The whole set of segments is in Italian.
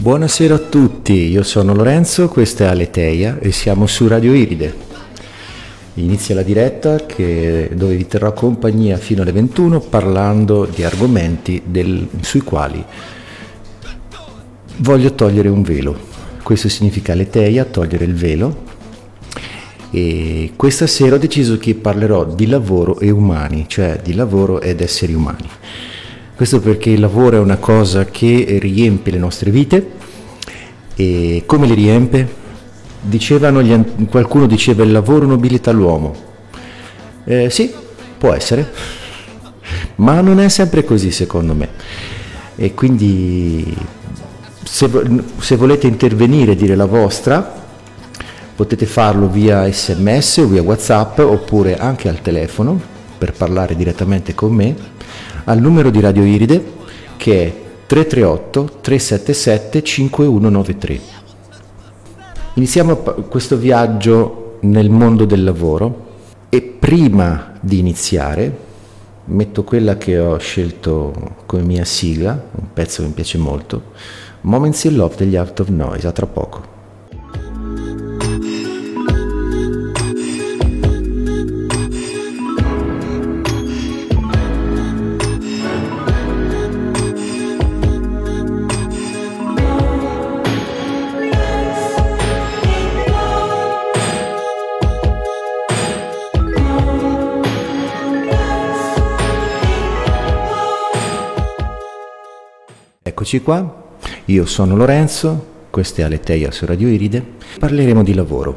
Buonasera a tutti, io sono Lorenzo, questa è Aleteia e siamo su Radio Iride. Inizia la diretta che, dove vi terrò compagnia fino alle 21 parlando di argomenti del, sui quali voglio togliere un velo. Questo significa Aleteia, togliere il velo. E questa sera ho deciso che parlerò di lavoro e umani, cioè di lavoro ed esseri umani. Questo perché il lavoro è una cosa che riempie le nostre vite e come le riempie? Dicevano gli, qualcuno diceva il lavoro nobilita l'uomo. Eh, sì, può essere, ma non è sempre così secondo me. E quindi se, se volete intervenire e dire la vostra, potete farlo via sms o via whatsapp oppure anche al telefono per parlare direttamente con me al numero di Radio Iride che è 338 377 5193. Iniziamo questo viaggio nel mondo del lavoro e prima di iniziare metto quella che ho scelto come mia sigla, un pezzo che mi piace molto, Moments in Love degli Out of Noise, a tra poco. Eccoci qua, io sono Lorenzo, questa è Aleteia su Radio Iride, parleremo di lavoro.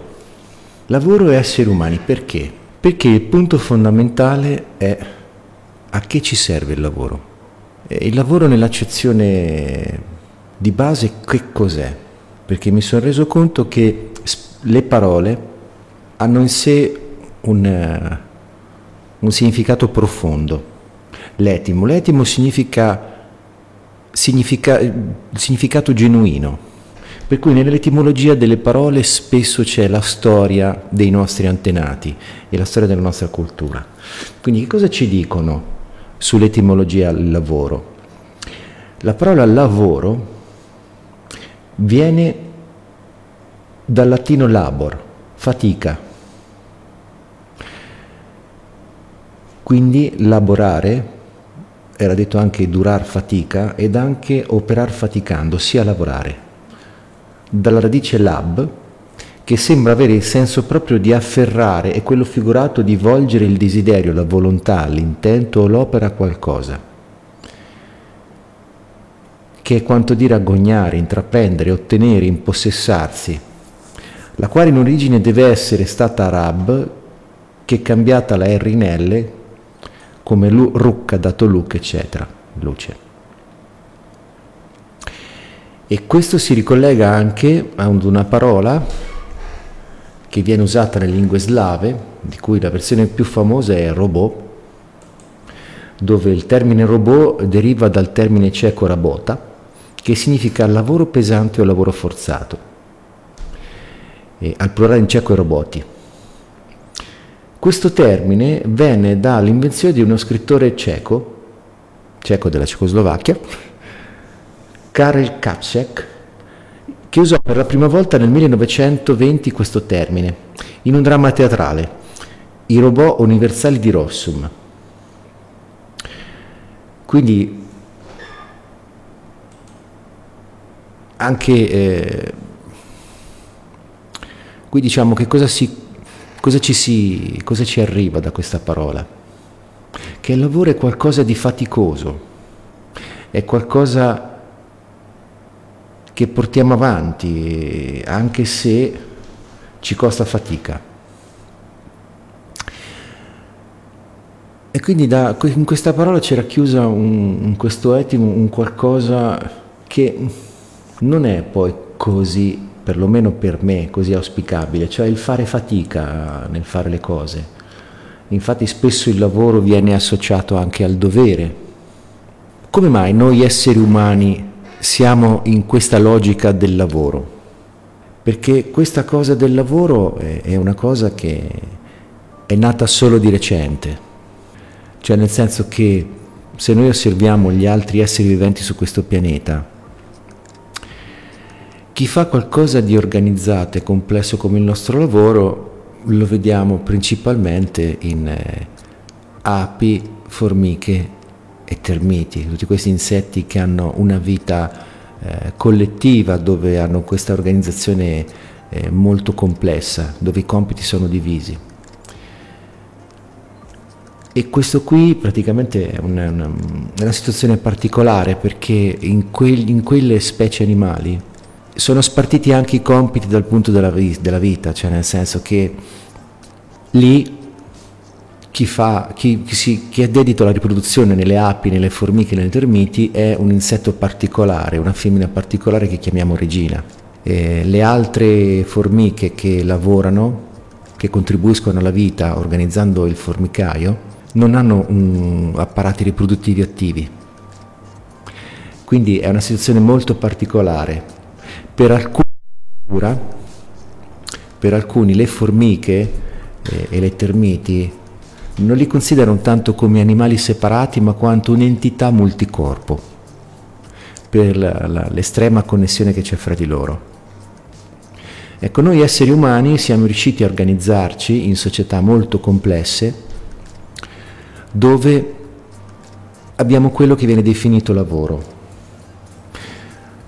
Lavoro e esseri umani, perché? Perché il punto fondamentale è a che ci serve il lavoro. Il lavoro nell'accezione di base che cos'è? Perché mi sono reso conto che le parole hanno in sé un, un significato profondo. L'etimo, l'etimo significa significa, significato genuino. Per cui nell'etimologia delle parole spesso c'è la storia dei nostri antenati e la storia della nostra cultura. Quindi che cosa ci dicono sull'etimologia del lavoro? La parola lavoro viene dal latino labor, fatica. Quindi lavorare era detto anche durar fatica ed anche operar faticando, sia lavorare. Dalla radice lab, che sembra avere il senso proprio di afferrare e quello figurato di volgere il desiderio, la volontà, l'intento o l'opera a qualcosa, che è quanto dire agognare, intraprendere, ottenere, impossessarsi, la quale in origine deve essere stata Rab, che cambiata la R in L come lu, rucca, dato look, eccetera, luce. E questo si ricollega anche ad una parola che viene usata nelle lingue slave, di cui la versione più famosa è robot, dove il termine robot deriva dal termine ceco rabota, che significa lavoro pesante o lavoro forzato. E al plurale in ceco è roboti. Questo termine venne dall'invenzione di uno scrittore ceco, ceco della Cecoslovacchia, Karel Kapczek, che usò per la prima volta nel 1920 questo termine in un dramma teatrale, I robot universali di Rossum. Quindi anche eh, qui diciamo che cosa si Cosa ci, si, cosa ci arriva da questa parola? Che il lavoro è qualcosa di faticoso, è qualcosa che portiamo avanti anche se ci costa fatica. E quindi da, in questa parola c'era chiusa un, in questo etimo un qualcosa che non è poi così perlomeno per me così auspicabile, cioè il fare fatica nel fare le cose. Infatti spesso il lavoro viene associato anche al dovere. Come mai noi esseri umani siamo in questa logica del lavoro? Perché questa cosa del lavoro è una cosa che è nata solo di recente, cioè nel senso che se noi osserviamo gli altri esseri viventi su questo pianeta, Chi fa qualcosa di organizzato e complesso come il nostro lavoro lo vediamo principalmente in eh, api, formiche e termiti, tutti questi insetti che hanno una vita eh, collettiva dove hanno questa organizzazione eh, molto complessa, dove i compiti sono divisi. E questo qui praticamente è una, una, una situazione particolare perché in, quel, in, quelle specie animali sono spartiti anche i compiti dal punto della, della vita, cioè nel senso che lì chi, fa, chi, chi, si, chi, è dedito alla riproduzione nelle api, nelle formiche, nei termiti è un insetto particolare, una femmina particolare che chiamiamo regina. E le altre formiche che lavorano, che contribuiscono alla vita organizzando il formicaio, non hanno um, apparati riproduttivi attivi. Quindi è una situazione molto particolare. Per alcuni, per alcuni le formiche eh, e le termiti non li considerano tanto come animali separati ma quanto un'entità multicorpo per la, la, l'estrema connessione che c'è fra di loro. Ecco, noi esseri umani siamo riusciti a organizzarci in società molto complesse dove abbiamo quello che viene definito lavoro.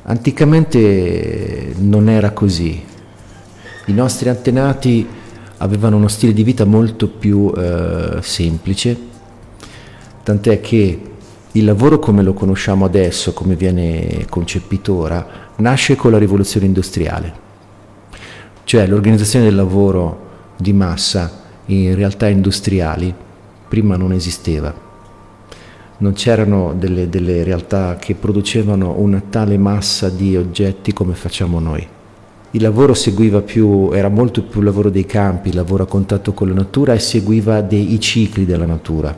Anticamente non era così. I nostri antenati avevano uno stile di vita molto più eh, semplice, tant'è che il lavoro come lo conosciamo adesso, come viene concepito ora, nasce con la rivoluzione industriale, cioè l'organizzazione del lavoro di massa in realtà industriali prima non esisteva. Non c'erano delle, delle realtà che producevano una tale massa di oggetti come facciamo noi. Il lavoro seguiva più, era molto più il lavoro dei campi, il lavoro a contatto con la natura e seguiva dei cicli della natura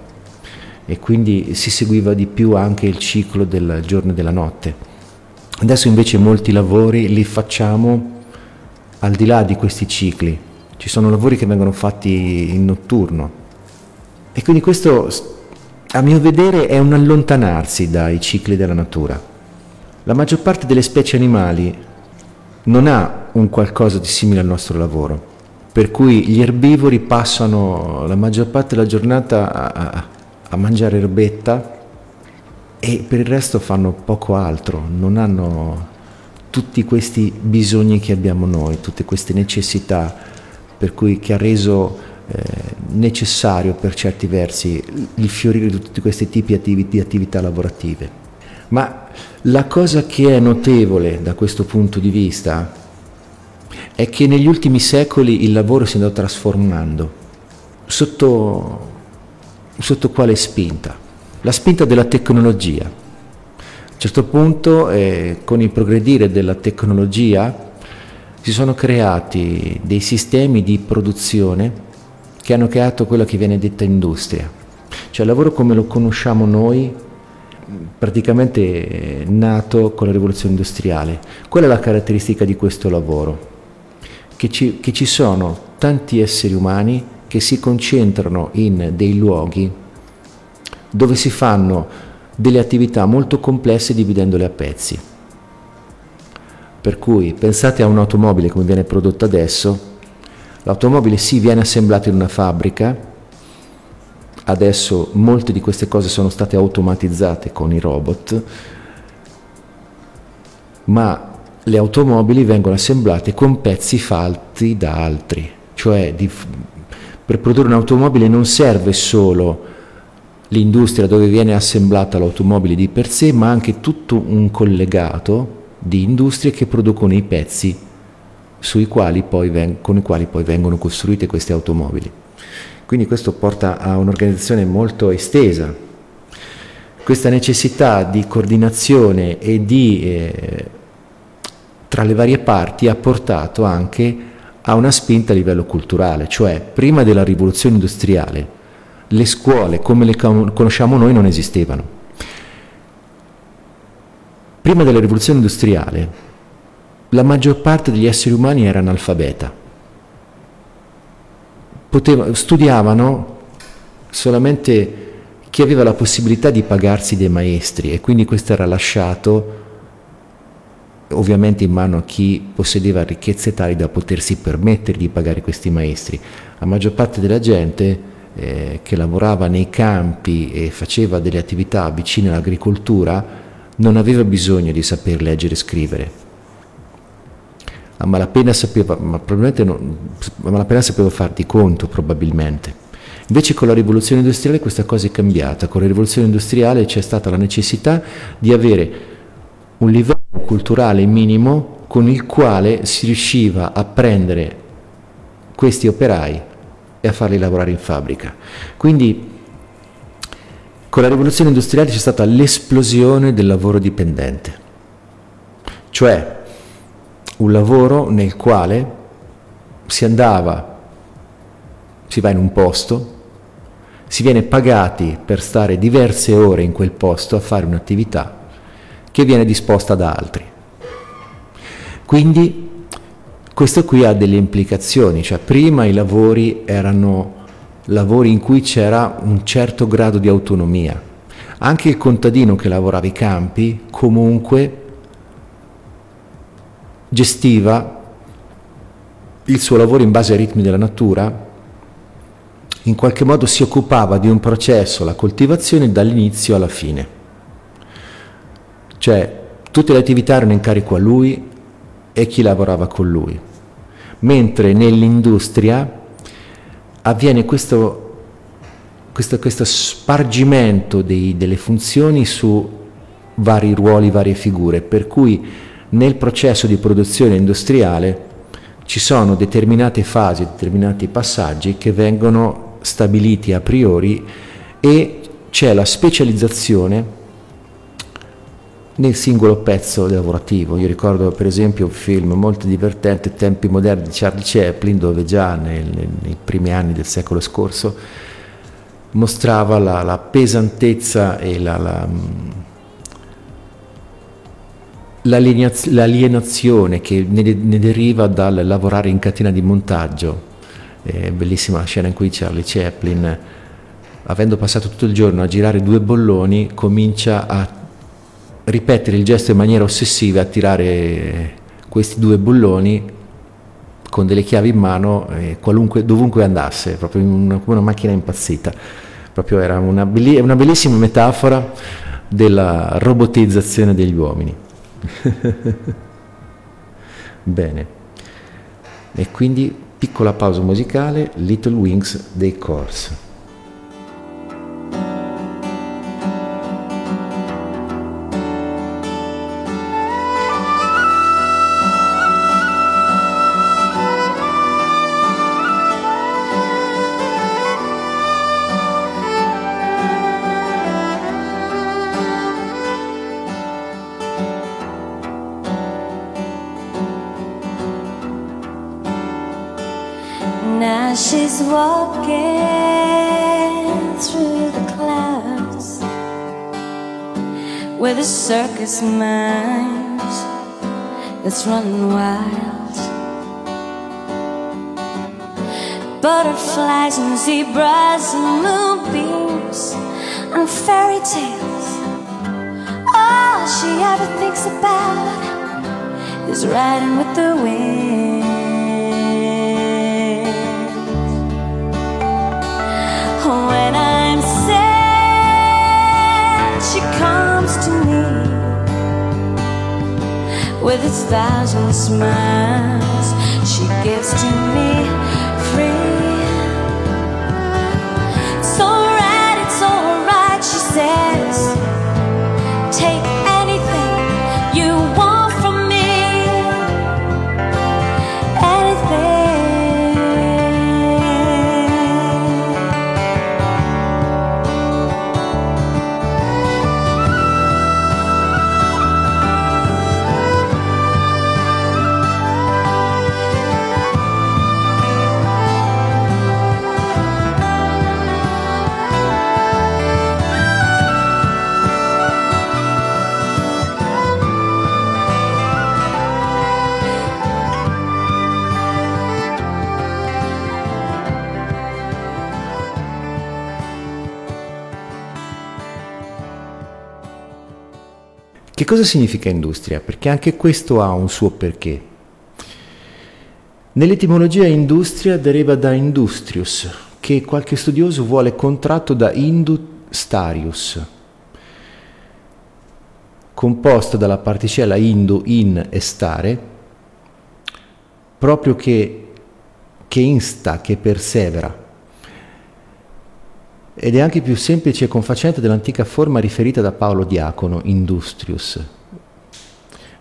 e quindi si seguiva di più anche il ciclo del giorno e della notte. Adesso invece molti lavori li facciamo al di là di questi cicli. Ci sono lavori che vengono fatti in notturno, e quindi questo, a mio vedere, è un allontanarsi dai cicli della natura. La maggior parte delle specie animali non ha un qualcosa di simile al nostro lavoro, per cui gli erbivori passano la maggior parte della giornata a, a mangiare erbetta e per il resto fanno poco altro, non hanno tutti questi bisogni che abbiamo noi, tutte queste necessità, per cui che ha reso eh, necessario per certi versi il fiorire di tutti questi tipi di attività lavorative. Ma la cosa che è notevole da questo punto di vista è che negli ultimi secoli il lavoro si è andato trasformando. Sotto, sotto quale spinta? La spinta della tecnologia. A un certo punto, eh, con il progredire della tecnologia, si sono creati dei sistemi di produzione che hanno creato quella che viene detta industria. Cioè il lavoro come lo conosciamo noi praticamente è nato con la rivoluzione industriale. Qual è la caratteristica di questo lavoro? Che ci, che ci sono tanti esseri umani che si concentrano in dei luoghi dove si fanno delle attività molto complesse dividendole a pezzi. Per cui pensate a un'automobile come viene prodotta adesso, L'automobile sì viene assemblato in una fabbrica, adesso molte di queste cose sono state automatizzate con i robot, ma le automobili vengono assemblate con pezzi fatti da altri, cioè di, per produrre un'automobile non serve solo l'industria dove viene assemblata l'automobile di per sé, ma anche tutto un collegato di industrie che producono i pezzi ven- con i quali poi vengono costruite queste automobili. Quindi questo porta a un'organizzazione molto estesa. Questa necessità di coordinazione e di, eh, tra le varie parti ha portato anche a una spinta a livello culturale, cioè prima della rivoluzione industriale le scuole come le conosciamo noi non esistevano. Prima della rivoluzione industriale la maggior parte degli esseri umani era analfabeta. Poteva, studiavano solamente chi aveva la possibilità di pagarsi dei maestri e quindi questo era lasciato ovviamente in mano a chi possedeva ricchezze tali da potersi permettere di pagare questi maestri. La maggior parte della gente eh, che lavorava nei campi e faceva delle attività vicine all'agricoltura non aveva bisogno di saper leggere e scrivere. A malapena sapeva, ma probabilmente non, a malapena sapeva farti conto, probabilmente. Invece con la rivoluzione industriale questa cosa è cambiata. Con la rivoluzione industriale c'è stata la necessità di avere un livello culturale minimo con il quale si riusciva a prendere questi operai e a farli lavorare in fabbrica. Quindi con la rivoluzione industriale c'è stata l'esplosione del lavoro dipendente, cioè un lavoro nel quale si andava, si va in un posto, si viene pagati per stare diverse ore in quel posto a fare un'attività che viene disposta da altri. Quindi questo qui ha delle implicazioni, cioè prima i lavori erano lavori in cui c'era un certo grado di autonomia. Anche il contadino che lavorava i campi comunque gestiva il suo lavoro in base ai ritmi della natura, in qualche modo si occupava di un processo, la coltivazione, dall'inizio alla fine. Cioè tutte le attività erano in carico a lui e chi lavorava con lui. Mentre nell'industria avviene questo, questo, questo spargimento dei, delle funzioni su vari ruoli, varie figure, per cui nel processo di produzione industriale ci sono determinate fasi, determinati passaggi che vengono stabiliti a priori e c'è la specializzazione nel singolo pezzo lavorativo. Io ricordo per esempio un film molto divertente, Tempi moderni di Charlie Chaplin, dove già nel, nei primi anni del secolo scorso mostrava la, la pesantezza e la, la, l'alienazione che ne, deriva dal lavorare in catena di montaggio. È bellissima scena in cui Charlie Chaplin, avendo passato tutto il giorno a girare due bolloni, comincia a ripetere il gesto in maniera ossessiva, a tirare questi due bulloni con delle chiavi in mano eh, dovunque andasse, proprio come una macchina impazzita. Proprio era una, belli- una bellissima metafora della robotizzazione degli uomini. Bene, e quindi piccola pausa musicale, Little Wings dei Course. circus mind that's running wild. Butterflies and zebras and moonbeams and fairy tales. All she ever thinks about is riding with the wind. With its thousand smiles. She gives to me Che cosa significa industria? Perché anche questo ha un suo perché. Nell'etimologia industria deriva da industrius, che qualche studioso vuole contratto da industarius, composto dalla particella indu, in e stare, proprio che, che insta, che persevera. Ed è anche più semplice e confacente dell'antica forma riferita da Paolo Diacono, industrius.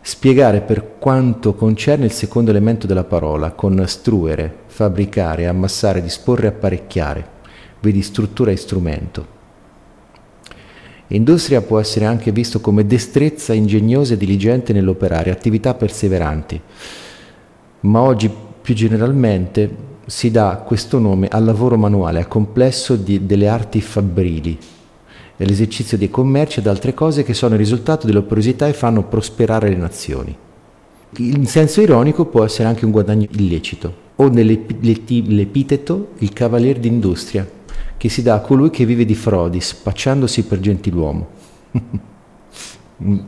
Spiegare per quanto concerne il secondo elemento della parola, con struere, fabbricare, ammassare, disporre, apparecchiare, vedi struttura e strumento. Industria può essere anche visto come destrezza ingegnosa e diligente nell'operare, attività perseveranti, ma oggi più generalmente si dà questo nome al lavoro manuale, al complesso di, delle arti fabbrili, all'esercizio dei commerci ed altre cose che sono il risultato dell'operosità e fanno prosperare le nazioni. In senso ironico può essere anche un guadagno illecito, o nell'epiteto il cavalier d'industria, che si dà a colui che vive di frodi, spacciandosi per gentiluomo.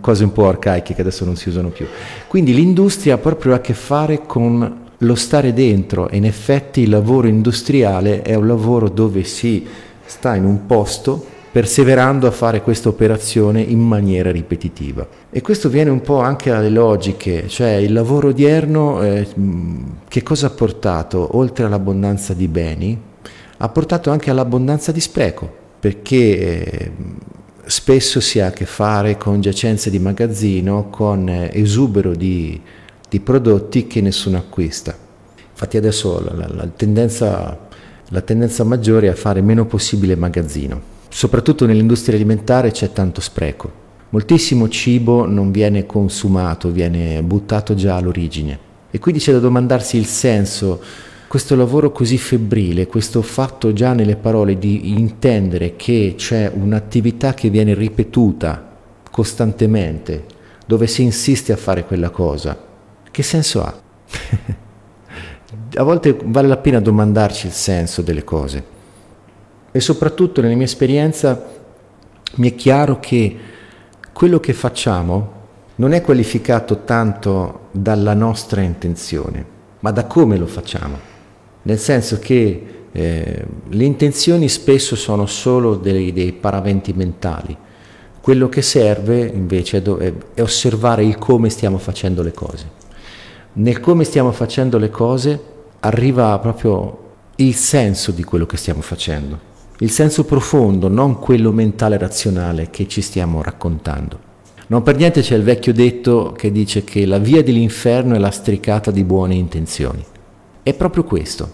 Cose un po' arcaiche che adesso non si usano più. Quindi l'industria ha proprio a che fare con lo stare dentro e in effetti il lavoro industriale è un lavoro dove si sta in un posto perseverando a fare questa operazione in maniera ripetitiva. E questo viene un po' anche alle logiche, cioè il lavoro odierno eh, che cosa ha portato, oltre all'abbondanza di beni, ha portato anche all'abbondanza di spreco, perché eh, spesso si ha a che fare con giacenze di magazzino, con eh, esubero di, di, prodotti che nessuno acquista. Infatti adesso la, la, tendenza, la tendenza maggiore è a fare meno possibile magazzino. Soprattutto nell'industria alimentare c'è tanto spreco. Moltissimo cibo non viene consumato, viene buttato già all'origine. E quindi c'è da domandarsi il senso questo lavoro così febbrile, questo fatto già nelle parole di intendere che c'è un'attività che viene ripetuta costantemente, dove si insiste a fare quella cosa, che senso ha? a volte vale la pena domandarci il senso delle cose. E soprattutto nella mia esperienza mi è chiaro che quello che facciamo non è qualificato tanto dalla nostra intenzione, ma da come lo facciamo nel senso che eh, le intenzioni spesso sono solo dei, dei, paraventi mentali. Quello che serve invece è, è osservare il come stiamo facendo le cose. Nel come stiamo facendo le cose arriva proprio il senso di quello che stiamo facendo, il senso profondo, non quello mentale razionale che ci stiamo raccontando. Non per niente c'è il vecchio detto che dice che la via dell'inferno è lastricata di buone intenzioni. È proprio questo,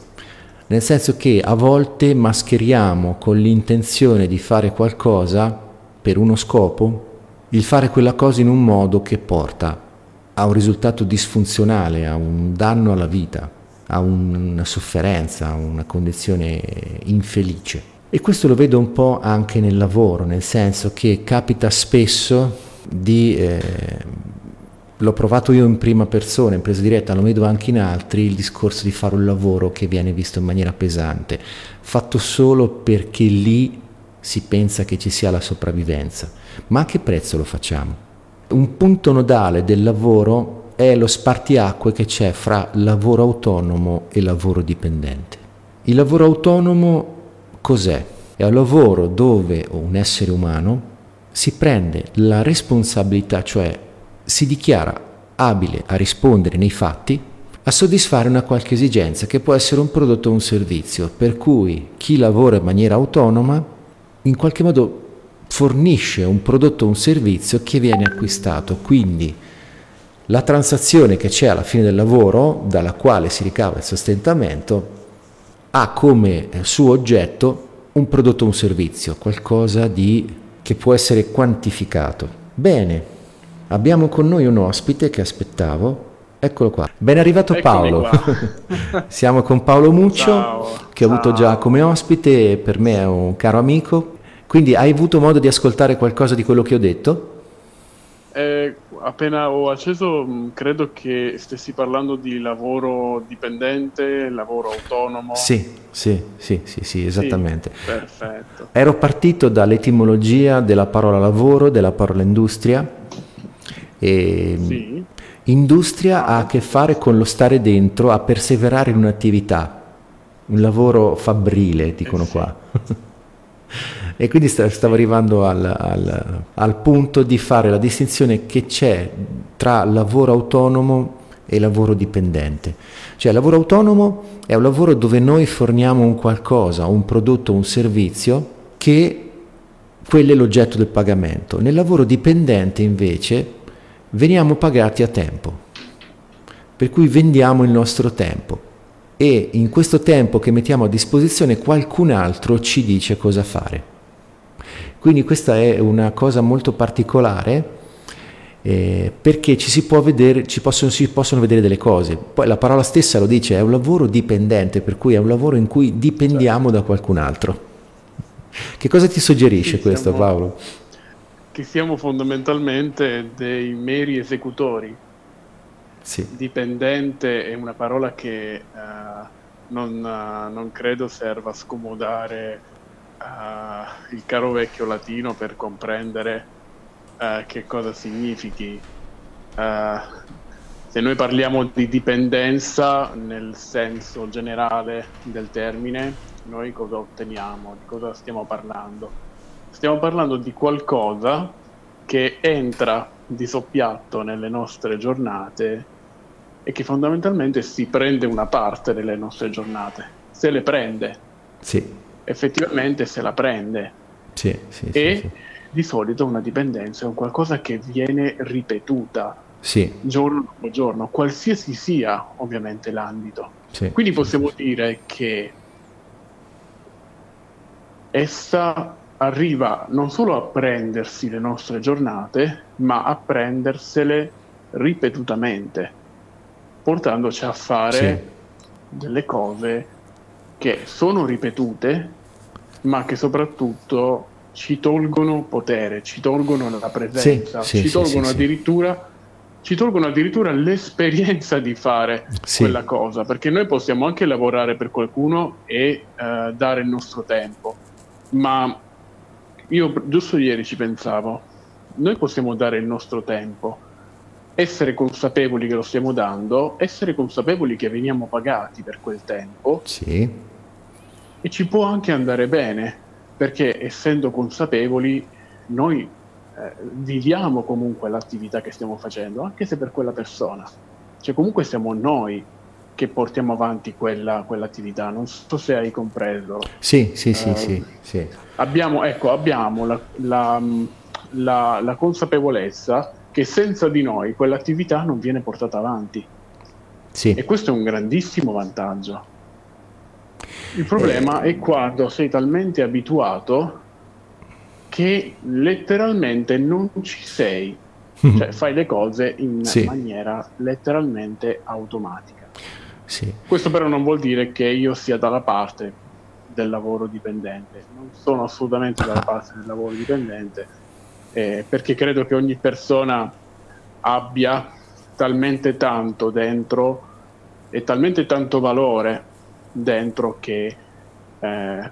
nel senso che a volte mascheriamo con l'intenzione di fare qualcosa per uno scopo, il fare quella cosa in un modo che porta a un risultato disfunzionale, a un danno alla vita, a una sofferenza, a una condizione infelice. E questo lo vedo un po' anche nel lavoro, nel senso che capita spesso di eh, l'ho provato io in prima persona, in presa diretta, lo vedo anche in altri, il discorso di fare un lavoro che viene visto in maniera pesante, fatto solo perché lì si pensa che ci sia la sopravvivenza. Ma a che prezzo lo facciamo? Un punto nodale del lavoro è lo spartiacque che c'è fra lavoro autonomo e lavoro dipendente. Il lavoro autonomo cos'è? È un lavoro dove un essere umano si prende la responsabilità, cioè si dichiara abile a rispondere nei fatti a soddisfare una qualche esigenza che può essere un prodotto o un servizio, per cui chi lavora in maniera autonoma in qualche modo fornisce un prodotto o un servizio che viene acquistato, quindi la transazione che c'è alla fine del lavoro, dalla quale si ricava il sostentamento, ha come suo oggetto un prodotto o un servizio, qualcosa di, che può essere quantificato. Bene, Abbiamo con noi un ospite che aspettavo. Eccolo qua. Ben arrivato Eccomi Paolo. Siamo con Paolo Muccio, ciao, che ho avuto già come ospite, per me è un caro amico. Quindi hai avuto modo di ascoltare qualcosa di quello che ho detto? Eh, appena ho acceso, mm, credo che stessi parlando di lavoro dipendente, lavoro autonomo. Sì, sì, sì, sì, sì esattamente. Sì, perfetto. Ero partito dall'etimologia della parola lavoro, della parola industria E Sì. Industria ha a che fare con lo stare dentro, a perseverare in un'attività, un lavoro fabbrile, dicono Eh sì. qua. e quindi sta- stavo arrivando al, al- al punto di fare la distinzione che c'è tra lavoro autonomo e lavoro dipendente. Cioè, lavoro autonomo è un lavoro dove noi forniamo un qualcosa, un prodotto, un servizio che quello è l'oggetto del pagamento. Nel lavoro dipendente invece veniamo pagati a tempo, per cui vendiamo il nostro tempo e in questo tempo che mettiamo a disposizione qualcun altro ci dice cosa fare. Quindi questa è una cosa molto particolare eh, perché ci si può vedere, ci possono, si possono vedere delle cose. Poi la parola stessa lo dice, è un lavoro dipendente, per cui è un lavoro in cui dipendiamo da qualcun altro. Che cosa ti suggerisce Sì, questo siamo- Paolo? Che siamo fondamentalmente dei meri esecutori. Sì. Dipendente è una parola che eh, non, eh, non credo serva a scomodare eh, il caro vecchio latino per comprendere che cosa significhi. Se noi parliamo di dipendenza nel senso generale del termine, noi cosa otteniamo? Di cosa stiamo parlando? Stiamo parlando di qualcosa che entra di soppiatto nelle nostre giornate e che fondamentalmente si prende una parte delle nostre giornate. Se le prende, Sì, effettivamente se la prende. sì, sì, e di solito una dipendenza è un qualcosa che viene ripetuta Sì, giorno dopo giorno, qualsiasi sia ovviamente l'ambito. sì. Quindi possiamo dire che essa arriva non solo a prendersi le nostre giornate, ma a prendersele ripetutamente, portandoci a fare delle cose che sono ripetute, ma che soprattutto ci tolgono potere, ci tolgono la presenza, Sì, sì, ci sì, tolgono sì, sì. addirittura ci tolgono addirittura l'esperienza di fare Sì. quella cosa, perché noi possiamo anche lavorare per qualcuno e eh, dare il nostro tempo, ma io giusto ieri ci pensavo, noi possiamo dare il nostro tempo, essere consapevoli che lo stiamo dando, essere consapevoli che veniamo pagati per quel tempo Sì, e ci può anche andare bene, perché essendo consapevoli noi eh, viviamo comunque l'attività che stiamo facendo, anche se per quella persona. Cioè comunque siamo noi che portiamo avanti quella, quell'attività, non so se hai compreso. sì, sì, sì, Eh, sì, sì. Abbiamo, ecco, abbiamo la, la- la- la consapevolezza che senza di noi quell'attività non viene portata avanti. sì. E questo è un grandissimo vantaggio. Il problema Eh. è quando sei talmente abituato che letteralmente non ci sei, cioè fai le cose in Sì. maniera letteralmente automatica. sì. Questo però non vuol dire che io sia dalla parte del lavoro dipendente, non sono assolutamente dalla parte del lavoro dipendente, eh, perché credo che ogni persona abbia talmente tanto dentro e talmente tanto valore dentro che eh,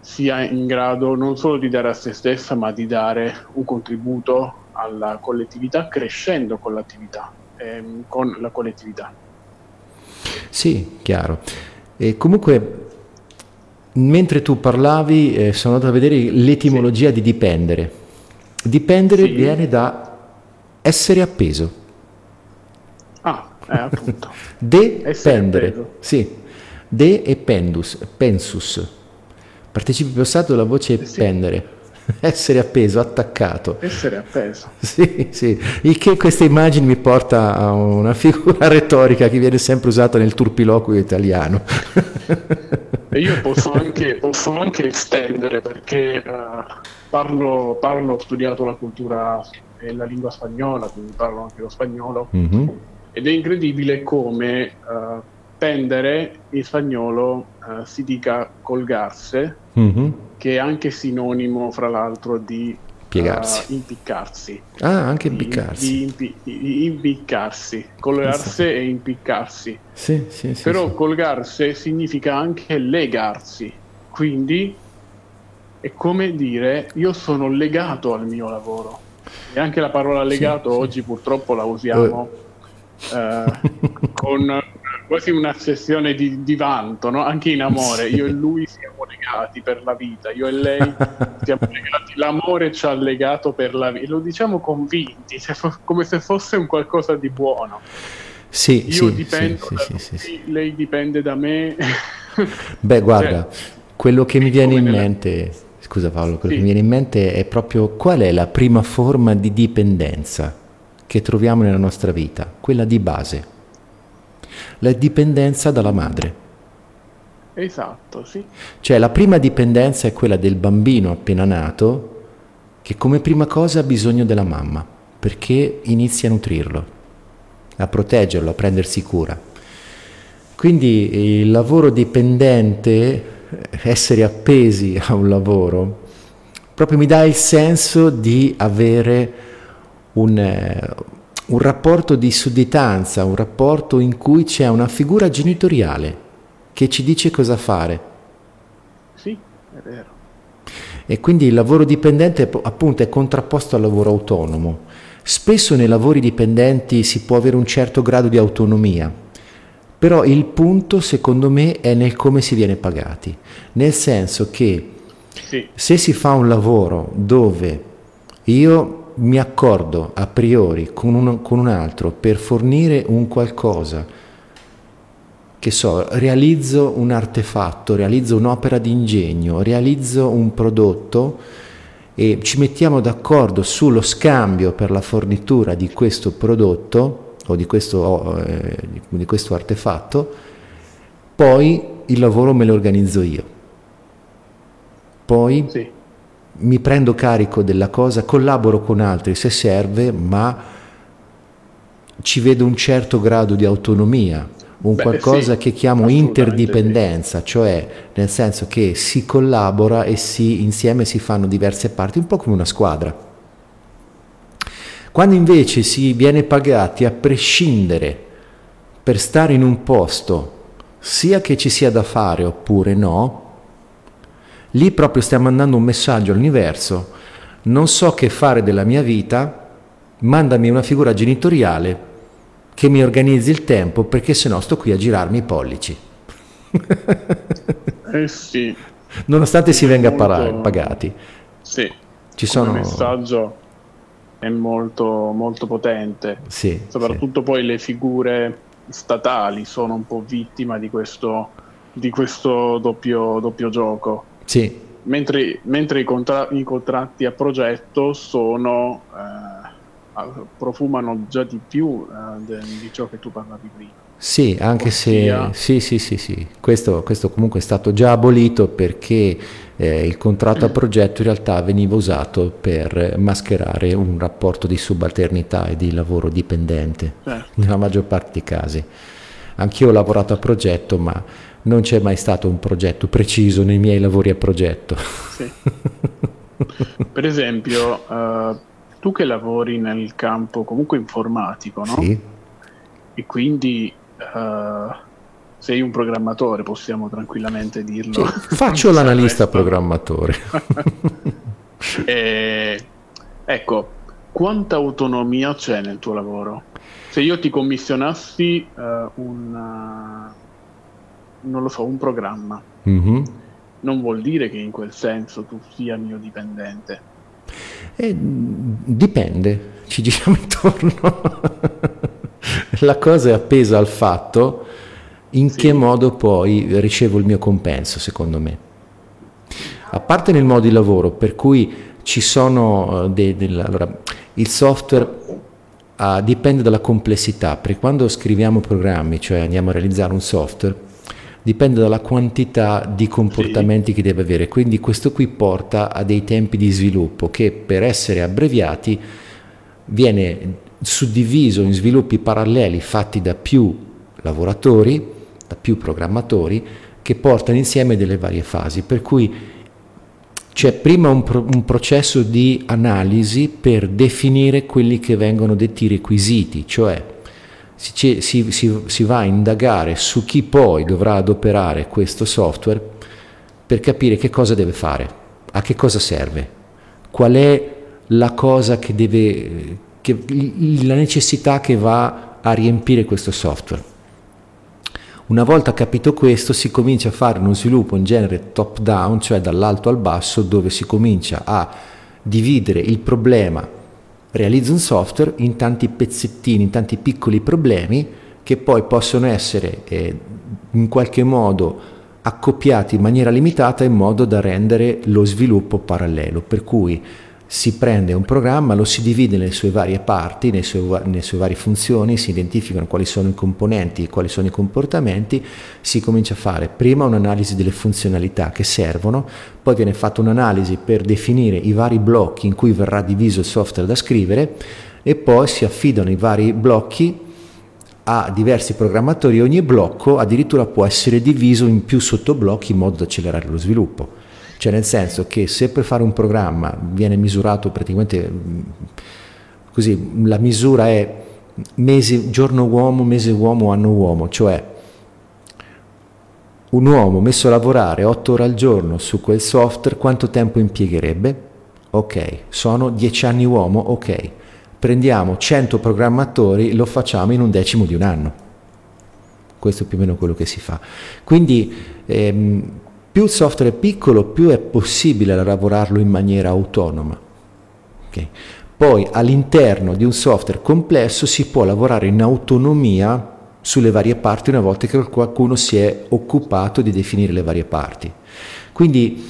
sia in grado non solo di dare a se stessa, ma di dare un contributo alla collettività, crescendo con l'attività, ehm, con la collettività. Sì, chiaro. E comunque, mentre tu parlavi, eh, sono andato a vedere l'etimologia di dipendere. Dipendere Sì. viene da essere appeso. Ah, eh, appunto. Dependere. Sì. De e pendus, pensus. Participio passato della voce sì. pendere. Essere appeso, attaccato. Essere appeso. Sì, sì, il che queste immagini mi porta a una figura retorica che viene sempre usata nel turpiloquio italiano. E io posso anche, posso anche estendere perché eh, parlo, parlo, ho studiato la cultura e la lingua spagnola, quindi parlo anche lo spagnolo, Mhm. ed è incredibile come eh, pendere in spagnolo eh, si dica colgarse, Mhm. che è anche sinonimo, fra l'altro, di Piegarsi. eh, impiccarsi. Ah, anche Di- impiccarsi. Di, impi- di impiccarsi, colgarsi e impiccarsi. Sì, sì, sì. Però sì. colgarsi significa anche legarsi, quindi è come dire io sono legato al mio lavoro. E anche la parola legato Sì, sì. oggi purtroppo la usiamo eh, con quasi una sessione di, di vanto, no? anche in amore. Sì. Io e lui siamo legati per la vita, io e lei siamo legati. L'amore ci ha legato per la vita. Lo diciamo convinti, se fo- come se fosse un qualcosa di buono. Sì, Io sì, dipendo sì, da lui, lei dipende da me. Beh, guarda, Cioè, quello che mi viene in nella- mente, scusa Paolo, quello che mi viene in mente è proprio qual è la prima forma di dipendenza che troviamo nella nostra vita, quella di base. La dipendenza dalla madre. Esatto, sì. Cioè la prima dipendenza è quella del bambino appena nato che come prima cosa ha bisogno della mamma perché inizia a nutrirlo, a proteggerlo, a prendersi cura. Quindi il lavoro dipendente, essere appesi a un lavoro, proprio mi dà il senso di avere un, eh, un rapporto di sudditanza, un rapporto in cui c'è una figura genitoriale che ci dice cosa fare. Sì, è vero. E quindi il lavoro dipendente appunto è contrapposto al lavoro autonomo. Spesso nei lavori dipendenti si può avere un certo grado di autonomia, però il punto secondo me è nel come si viene pagati, nel senso che Sì, se si fa un lavoro dove io mi accordo a priori con un, con un altro per fornire un qualcosa, che so, realizzo un artefatto, realizzo un'opera di ingegno, realizzo un prodotto e ci mettiamo d'accordo sullo scambio per la fornitura di questo prodotto o di questo, eh, di questo artefatto, poi il lavoro me lo organizzo io. Poi sì. Mi prendo carico della cosa, collaboro con altri se serve, ma ci vedo un certo grado di autonomia, un Beh, qualcosa sì, che chiamo interdipendenza, cioè nel senso che si collabora e si, insieme si fanno diverse parti, un po' come una squadra. Quando invece si viene pagati a prescindere per stare in un posto, sia che ci sia da fare oppure no, lì proprio stiamo mandando un messaggio all'universo, non so che fare della mia vita, mandami una figura genitoriale che mi organizzi il tempo perché sennò sto qui a girarmi i pollici. Eh sì, Nonostante si venga para- pagati. sì. Ci sono... messaggio è molto, molto potente. Sì, Soprattutto poi le figure statali sono un po' vittima di questo, di questo doppio, doppio gioco. Sì. Mentre, mentre i, contra- i contratti a progetto sono, eh, profumano già di più eh, de- di ciò che tu parlavi prima. Sì, anche Ossia- se sì, sì, sì, sì. Questo, questo comunque è stato già abolito perché eh, il contratto a progetto in realtà veniva usato per mascherare un rapporto di subalternità e di lavoro dipendente, Certo. nella maggior parte dei casi. Anch'io ho lavorato a progetto, ma non c'è mai stato un progetto preciso nei miei lavori a progetto. Sì. Per esempio, eh, tu che lavori nel campo comunque informatico, no? Sì, E quindi eh, sei un programmatore, possiamo tranquillamente dirlo. Sì, faccio l'analista Resto- programmatore. E, ecco, quanta autonomia c'è nel tuo lavoro? Se io ti commissionassi un, eh, non lo so, un programma, Mhm. non vuol dire che in quel senso tu sia mio dipendente. Eh, dipende, ci giriamo intorno. La cosa è appesa al fatto in Sì. che modo poi ricevo il mio compenso, secondo me. A parte nel modo di lavoro, per cui ci sono eh, dei, del- allora, il software ah, dipende dalla complessità, perché quando scriviamo programmi, cioè andiamo a realizzare un software, dipende dalla quantità di comportamenti che deve avere. Quindi questo qui porta a dei tempi di sviluppo che per essere abbreviati viene suddiviso in sviluppi paralleli fatti da più lavoratori, da più programmatori, che portano insieme delle varie fasi. Per cui c'è prima un, pro- un processo di analisi per definire quelli che vengono detti requisiti, cioè si, si- si- si va a indagare su chi poi dovrà adoperare questo software per capire che cosa deve fare, a che cosa serve, qual è la cosa che deve, che, la necessità che va a riempire questo software. Una volta capito questo si comincia a fare uno sviluppo in genere top down, cioè dall'alto al basso, dove si comincia a dividere il problema, realizza un software in tanti pezzettini, in tanti piccoli problemi che poi possono essere eh, in qualche modo accoppiati in maniera limitata in modo da rendere lo sviluppo parallelo. Per cui si prende un programma, lo si divide nelle sue varie parti, nelle sue, nelle sue, varie funzioni, si identificano quali sono i componenti e quali sono i comportamenti, si comincia a fare prima un'analisi delle funzionalità che servono, poi viene fatta un'analisi per definire i vari blocchi in cui verrà diviso il software da scrivere e poi si affidano i vari blocchi a diversi programmatori ogni blocco addirittura può essere diviso in più sottoblocchi in modo da accelerare lo sviluppo. Cioè nel senso che se per fare un programma viene misurato praticamente mm, così, la misura è mese, giorno uomo, mese uomo, anno uomo, cioè un uomo messo a lavorare 8 ore al giorno su quel software quanto tempo impiegherebbe? Ok, sono 10 anni uomo, ok. Prendiamo 100 programmatori, lo facciamo in un decimo di un anno. Questo è più o meno quello che si fa. Quindi ehm, più il software è piccolo, più è possibile lavorarlo in maniera autonoma. Okay. Poi all'interno di un software complesso si può lavorare in autonomia sulle varie parti una volta che qualcuno si è occupato di definire le varie parti. Quindi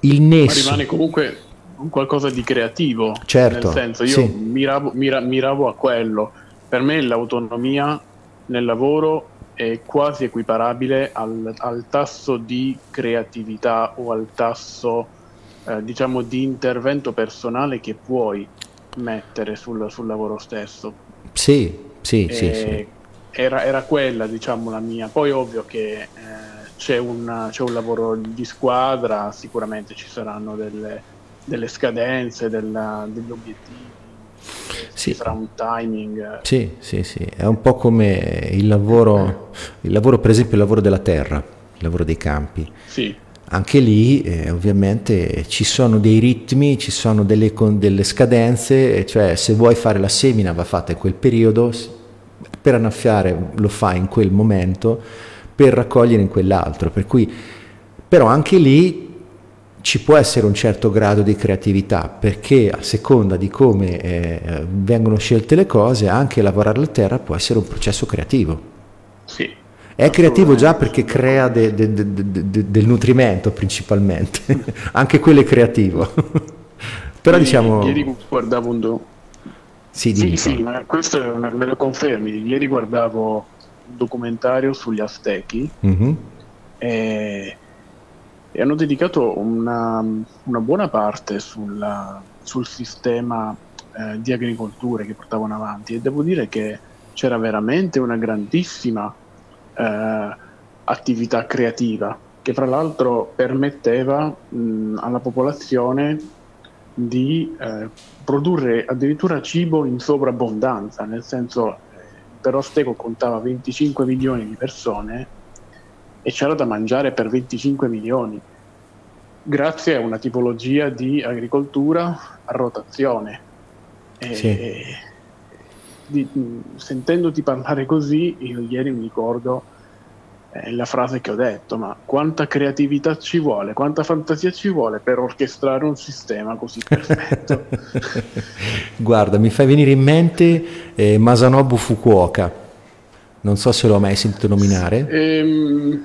il nesso... Ma rimane comunque qualcosa di creativo. Certo. Nel senso, io sì. miravo, mira, miravo a quello. Per me l'autonomia nel lavoro è quasi equiparabile al, al tasso di creatività o al tasso eh, diciamo di intervento personale che puoi mettere sul, sul lavoro stesso. Sì, sì, sì, sì. Era, era, quella diciamo la mia. Poi ovvio che eh, c'è, un, c'è un lavoro di squadra, sicuramente ci saranno delle, delle scadenze, della, degli obiettivi sì. sarà un timing. Sì, sì, sì, è un po' come il lavoro, il lavoro, per esempio il lavoro della terra, il lavoro dei campi. Sì. Anche lì eh, ovviamente ci sono dei ritmi, ci sono delle, delle, scadenze, cioè se vuoi fare la semina va fatta in quel periodo, per annaffiare lo fai in quel momento, per raccogliere in quell'altro. Per cui, però anche lì ci può essere un certo grado di creatività perché a seconda di come eh, vengono scelte le cose anche lavorare la terra può essere un processo creativo. Sì. È creativo già perché crea de, de, de, del nutrimento principalmente, anche quello è creativo. Però ieri, diciamo... Ieri guardavo un... Do... Sì, sì, sì, ma questo una, me lo confermi. Ieri guardavo un documentario sugli Aztechi mm-hmm. e e hanno dedicato una, una buona parte sulla, sul sistema eh, di agricoltura che portavano avanti. E devo dire che c'era veramente una grandissima eh, attività creativa che fra l'altro permetteva mh, alla popolazione di eh, produrre addirittura cibo in sovrabbondanza, nel senso eh, però Steco contava 25 milioni di persone e c'era da mangiare per 25 milioni, grazie a una tipologia di agricoltura a rotazione. E, sì. di, sentendoti parlare così, io ieri mi ricordo eh, la frase che ho detto, ma quanta creatività ci vuole, quanta fantasia ci vuole per orchestrare un sistema così perfetto. Guarda, mi fai venire in mente eh, Masanobu Fukuoka, non so se l'ho mai sentito nominare. Ehm,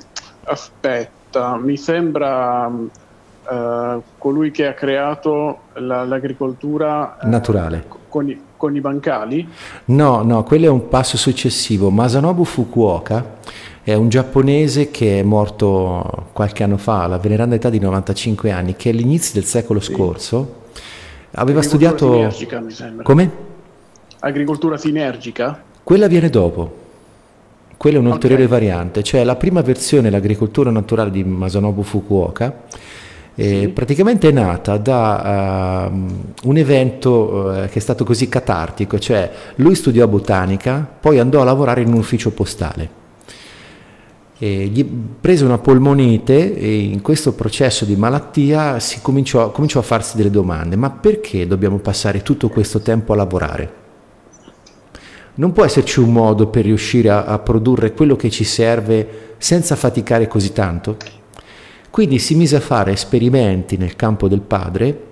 aspetta, mi sembra uh, colui che ha creato la, l'agricoltura uh, naturale con i, con i, bancali? No, no, quello è un passo successivo. Masanobu Fukuoka è un giapponese che è morto qualche anno fa, alla veneranda età di 95 anni, che all'inizio del secolo sì. scorso aveva studiato... Sinergica, mi sembra. Come? Agricoltura sinergica? Quella viene dopo. Quella è un'ulteriore okay. variante, cioè la prima versione, l'agricoltura naturale di Masanobu Fukuoka, eh, sì. praticamente è nata da uh, un evento uh, che è stato così catartico, cioè lui studiò botanica, poi andò a lavorare in un ufficio postale. E gli prese una polmonite e in questo processo di malattia si cominciò, cominciò a farsi delle domande, ma perché dobbiamo passare tutto questo tempo a lavorare? Non può esserci un modo per riuscire a, a produrre quello che ci serve senza faticare così tanto? Quindi si mise a fare esperimenti nel campo del padre,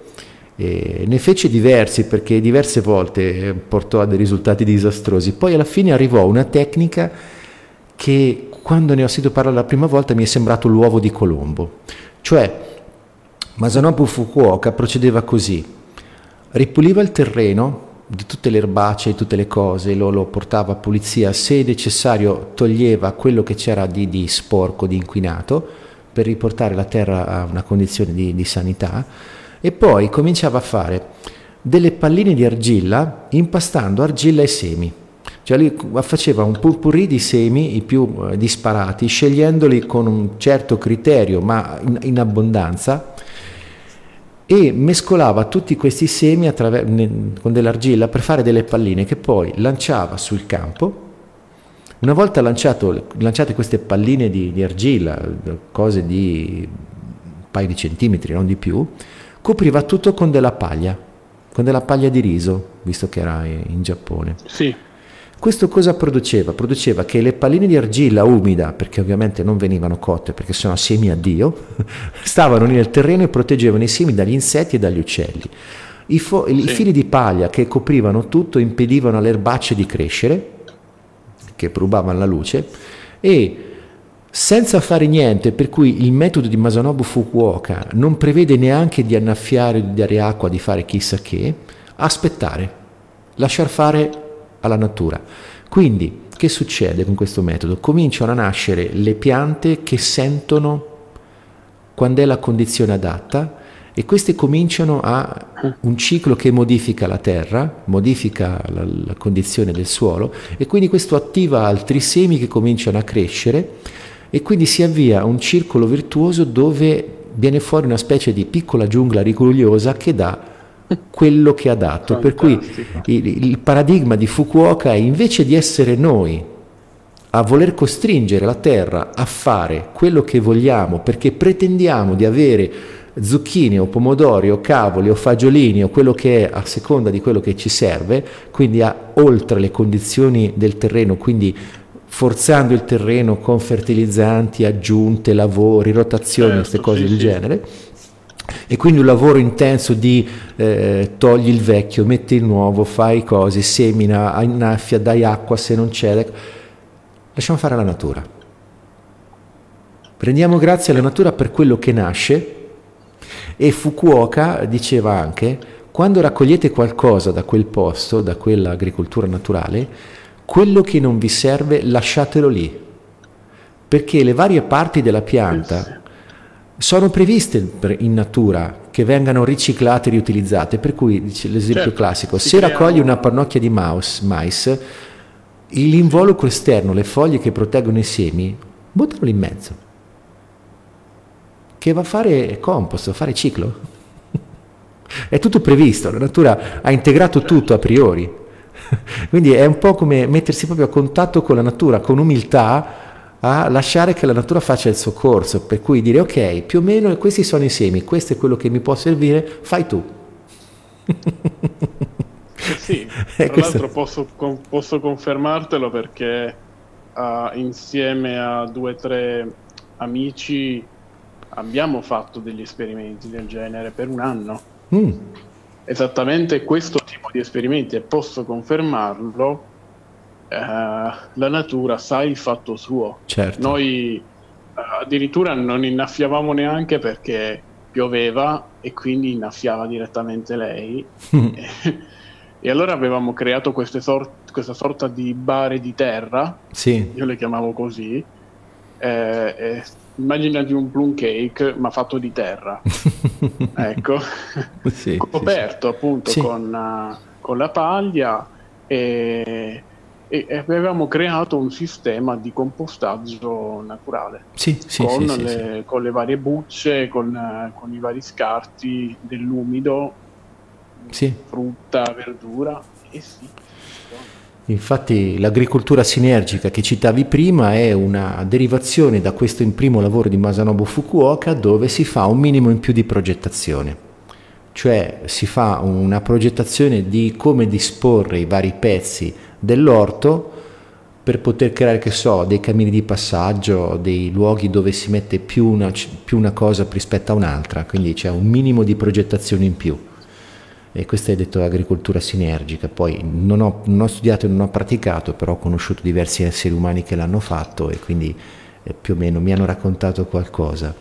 ne fece diversi perché diverse volte portò a dei risultati disastrosi, poi alla fine arrivò una tecnica che quando ne ho sentito parlare la prima volta mi è sembrato l'uovo di Colombo, cioè Masanobu Fukuoka procedeva così, ripuliva il terreno di tutte le erbacee, tutte le cose, lo, lo, portava a pulizia, se necessario toglieva quello che c'era di, di, sporco, di inquinato, per riportare la terra a una condizione di, di sanità, e poi cominciava a fare delle palline di argilla impastando argilla e semi. Cioè lui faceva un purpurri di semi i più eh, disparati, scegliendoli con un certo criterio, ma in, in abbondanza, e mescolava tutti questi semi attraver- con dell'argilla per fare delle palline che poi lanciava sul campo. Una volta lanciato, lanciate queste palline di, di argilla, cose di un paio di centimetri, non di più, copriva tutto con della paglia, con della paglia di riso, visto che era in Giappone. Sì. Questo cosa produceva? Produceva che le palline di argilla umida, perché ovviamente non venivano cotte perché sono semi a Dio, stavano nel terreno e proteggevano i semi dagli insetti e dagli uccelli. I, fo- sì. I fili di paglia che coprivano tutto impedivano alle erbacce di crescere, che rubavano la luce, e senza fare niente, per cui il metodo di Masanobu Fukuoka non prevede neanche di annaffiare, di dare acqua, di fare chissà che, aspettare, lasciar fare alla natura. Quindi, che succede con questo metodo? Cominciano a nascere le piante che sentono quando è la condizione adatta e queste cominciano a un ciclo che modifica la terra, modifica la, la condizione del suolo e quindi questo attiva altri semi che cominciano a crescere e quindi si avvia un circolo virtuoso dove viene fuori una specie di piccola giungla rigogliosa che dà quello che ha dato. Per cui il, il paradigma di Fukuoka è invece di essere noi a voler costringere la Terra a fare quello che vogliamo perché pretendiamo di avere zucchine o pomodori o cavoli o fagiolini o quello che è a seconda di quello che ci serve, quindi a, oltre le condizioni del terreno, quindi forzando il terreno con fertilizzanti, aggiunte, lavori, rotazioni, certo, queste cose sì, del sì. genere e quindi un lavoro intenso di eh, togli il vecchio, metti il nuovo, fai cose, semina, innaffia, dai acqua se non c'è. Lasciamo fare la natura. Prendiamo grazie alla natura per quello che nasce e Fukuoka diceva anche, quando raccogliete qualcosa da quel posto, da quell'agricoltura naturale, quello che non vi serve lasciatelo lì, perché le varie parti della pianta sono previste in natura che vengano riciclate e riutilizzate, per cui l'esempio certo, classico, se creano... raccogli una pannocchia di mouse, mais, l'involucro esterno, le foglie che proteggono i semi, buttalo in mezzo, che va a fare compost, va a fare ciclo. È tutto previsto, la natura ha integrato tutto a priori. Quindi è un po' come mettersi proprio a contatto con la natura, con umiltà, a lasciare che la natura faccia il suo corso, per cui dire ok, più o meno questi sono i semi, questo è quello che mi può servire, fai tu. Eh sì, tra l'altro posso, posso, confermartelo perché uh, insieme a due o tre amici abbiamo fatto degli esperimenti del genere per un anno. Mm. Esattamente questo tipo di esperimenti e posso confermarlo eh, la natura sa il fatto suo. Certo. Noi eh, addirittura non innaffiavamo neanche perché pioveva e quindi innaffiava direttamente lei. e, allora avevamo creato sor- questa sorta di bare di terra, sì. io le chiamavo così. Eh, eh, immaginati un plum cake ma fatto di terra, ecco, sì, coperto sì, appunto con, uh, con la paglia e e avevamo creato un sistema di compostaggio naturale. Sì, sì, con, sì, le, con, le, varie bucce, con, con, i vari scarti dell'umido, frutta, verdura e sì. Infatti l'agricoltura sinergica che citavi prima è una derivazione da questo in primo lavoro di Masanobu Fukuoka dove si fa un minimo in più di progettazione, cioè si fa una progettazione di come disporre i vari pezzi dell'orto per poter creare, che so, dei cammini di passaggio, dei luoghi dove si mette più una, più una cosa rispetto a un'altra, quindi c'è un minimo di progettazione in più e questo è detto agricoltura sinergica. Poi non ho, non ho, studiato e non ho praticato, però ho conosciuto diversi esseri umani che l'hanno fatto e quindi eh, più o meno mi hanno raccontato qualcosa.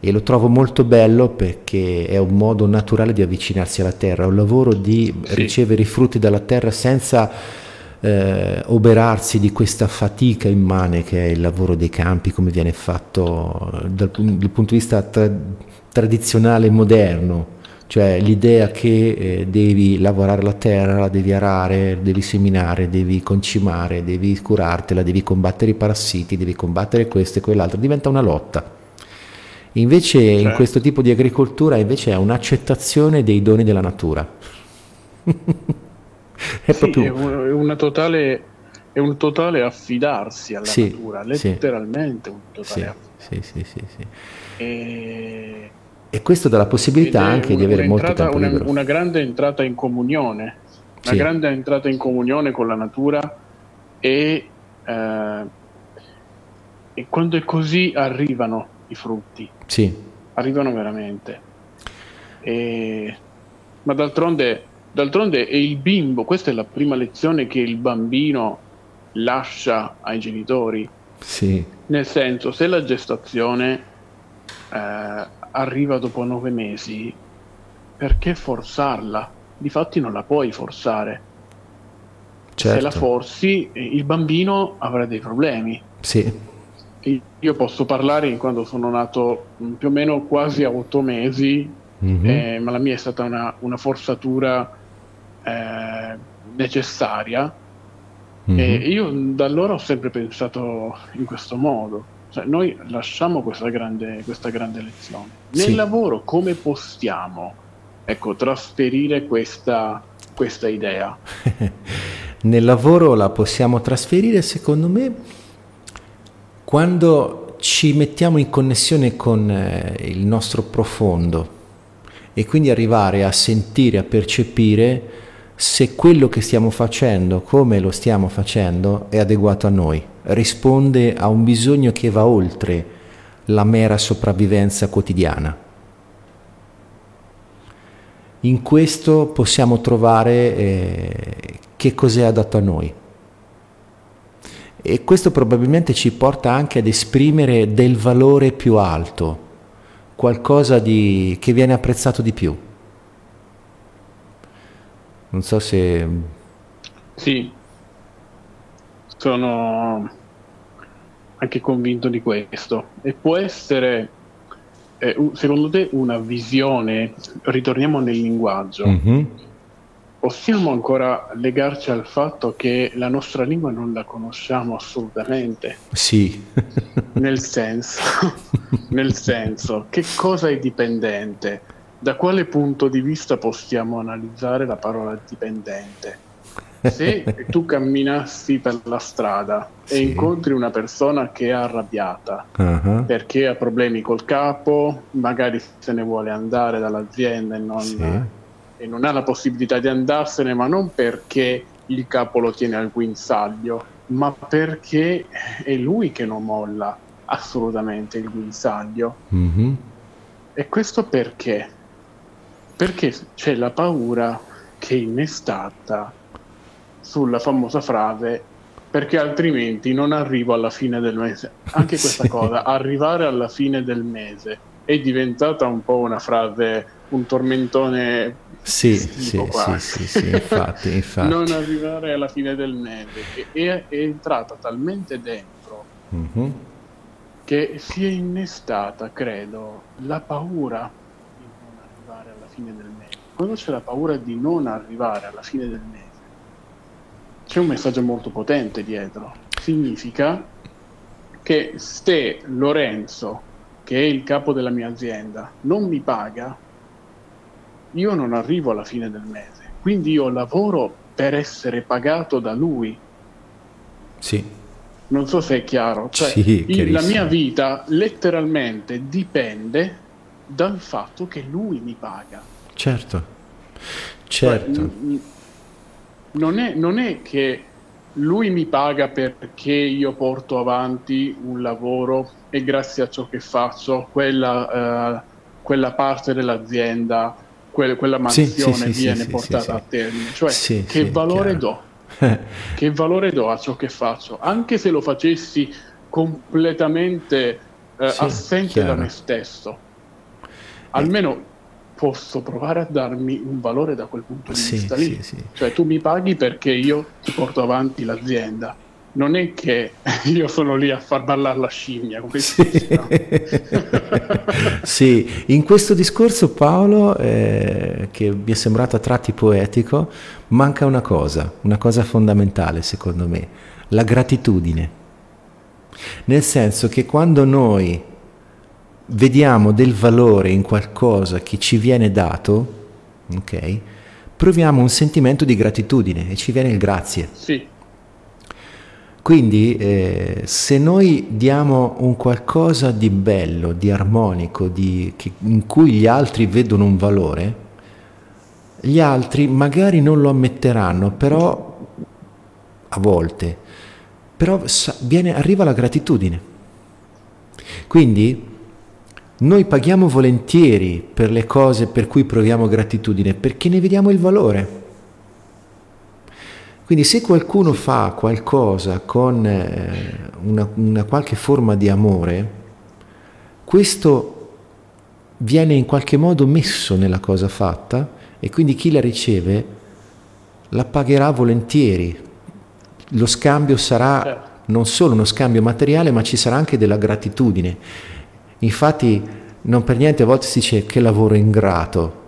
E lo trovo molto bello perché è un modo naturale di avvicinarsi alla terra, è un lavoro di sì. ricevere i frutti dalla terra senza eh, oberarsi di questa fatica immane che è il lavoro dei campi, come viene fatto dal, dal punto di vista tra, tradizionale e moderno cioè l'idea che eh, devi lavorare la terra, la devi arare, devi seminare, devi concimare, devi curartela, devi combattere i parassiti, devi combattere questo e quell'altro, diventa una lotta. Invece cioè. in questo tipo di agricoltura invece è un'accettazione dei doni della natura. è, sì, proprio... è, una totale, è un totale affidarsi alla sì, natura, letteralmente sì. un totale sì, sì, sì, sì, E e questo dà la possibilità anche di avere molto tempo una, libero. Una grande entrata in comunione, una grande entrata in comunione con la natura e, eh, e quando è così arrivano i frutti. Sì. Arrivano veramente. E, ma d'altronde, d'altronde è il bimbo, questa è la prima lezione che il bambino lascia ai genitori. Sì. Nel senso, se la gestazione eh, arriva dopo nove mesi, perché forzarla? Difatti non la puoi forzare. Certo. Se la forzi, eh, il bambino avrà dei problemi. Sì. Io posso parlare in quando sono nato mm, più o meno quasi a otto mesi, mm-hmm. eh, ma la mia è stata una, una forzatura eh, necessaria. Mm-hmm. E io da allora ho sempre pensato in questo modo cioè, noi lasciamo questa grande, questa grande lezione. Nel sì. lavoro come possiamo ecco, trasferire questa, questa idea? Nel lavoro la possiamo trasferire secondo me quando ci mettiamo in connessione con eh, il nostro profondo e quindi arrivare a sentire, a percepire se quello che stiamo facendo, come lo stiamo facendo, è adeguato a noi, risponde a un bisogno che va oltre la mera sopravvivenza quotidiana. In questo possiamo trovare eh, che cos'è adatto a noi. E questo probabilmente ci porta anche ad esprimere del valore più alto, qualcosa di, che viene apprezzato di più. Non so se... Sì, sono anche convinto di questo. E può essere, eh, secondo te, una visione, ritorniamo nel linguaggio, mm-hmm. Possiamo ancora legarci al fatto che la nostra lingua non la conosciamo assolutamente? Sì. nel senso, nel senso, che cosa è dipendente? da quale punto di vista possiamo analizzare la parola dipendente? Se tu camminassi per la strada sì. e incontri una persona che è arrabbiata uh-huh. perché ha problemi col capo, magari se ne vuole andare dall'azienda e non, sì. E non ha la possibilità di andarsene, ma non perché il capo lo tiene al guinzaglio, ma perché è lui che non molla assolutamente il guinzaglio. Uh-huh. E questo perché? Perché c'è la paura che è innestata sulla famosa frase perché altrimenti non arrivo alla fine del mese. Anche questa sì. cosa, arrivare alla fine del mese, è diventata un po' una frase, un tormentone. Sì, sì, sì, sì, sì, infatti, infatti. non arrivare alla fine del mese. È, è entrata talmente dentro mm-hmm. che si è innestata, credo, la paura fine del mese. Quando c'è la paura di non arrivare alla fine del mese, c'è un messaggio molto potente dietro. Significa che se Lorenzo, che è il capo della mia azienda, non mi paga, io non arrivo alla fine del mese. Quindi io lavoro per essere pagato da lui. Sì. Non so se è chiaro. Cioè, Sì, il- la mia vita letteralmente dipende dal fatto che lui mi paga. Certo. Cioè, Certo. n- n- non, è, non è che lui mi paga perché io porto avanti un lavoro e grazie a ciò che faccio quella, eh, quella parte dell'azienda, quel- quella mansione sì, sì, viene sì, portata a termine. Cioè, che valore chiaro. do? Che valore do a ciò che faccio? Anche se lo facessi completamente eh, assente da chiaro. me stesso, almeno posso provare a darmi un valore da quel punto di vista lì. Cioè tu mi paghi perché io ti porto avanti l'azienda. Non è che io sono lì a far ballare la scimmia, dice, no? sì, in questo discorso Paolo, eh, che mi è sembrato a tratti poetico, manca una cosa, una cosa fondamentale secondo me, la gratitudine. Nel senso che quando noi vediamo del valore in qualcosa che ci viene dato, ok? Proviamo un sentimento di gratitudine e ci viene il grazie. Sì, Quindi eh, se noi diamo un qualcosa di bello, di armonico, di- che- in cui gli altri vedono un valore, gli altri magari non lo ammetteranno, però a volte, però sa- viene- arriva la gratitudine. Quindi noi paghiamo volentieri per le cose per cui proviamo gratitudine, perché ne vediamo il valore. Quindi se qualcuno fa qualcosa con eh, una, una qualche forma di amore, questo viene in qualche modo messo nella cosa fatta e quindi chi la riceve la pagherà volentieri. Lo scambio sarà Certo. non solo uno scambio materiale, ma ci sarà anche della gratitudine. Infatti non per niente a volte si dice che lavoro ingrato.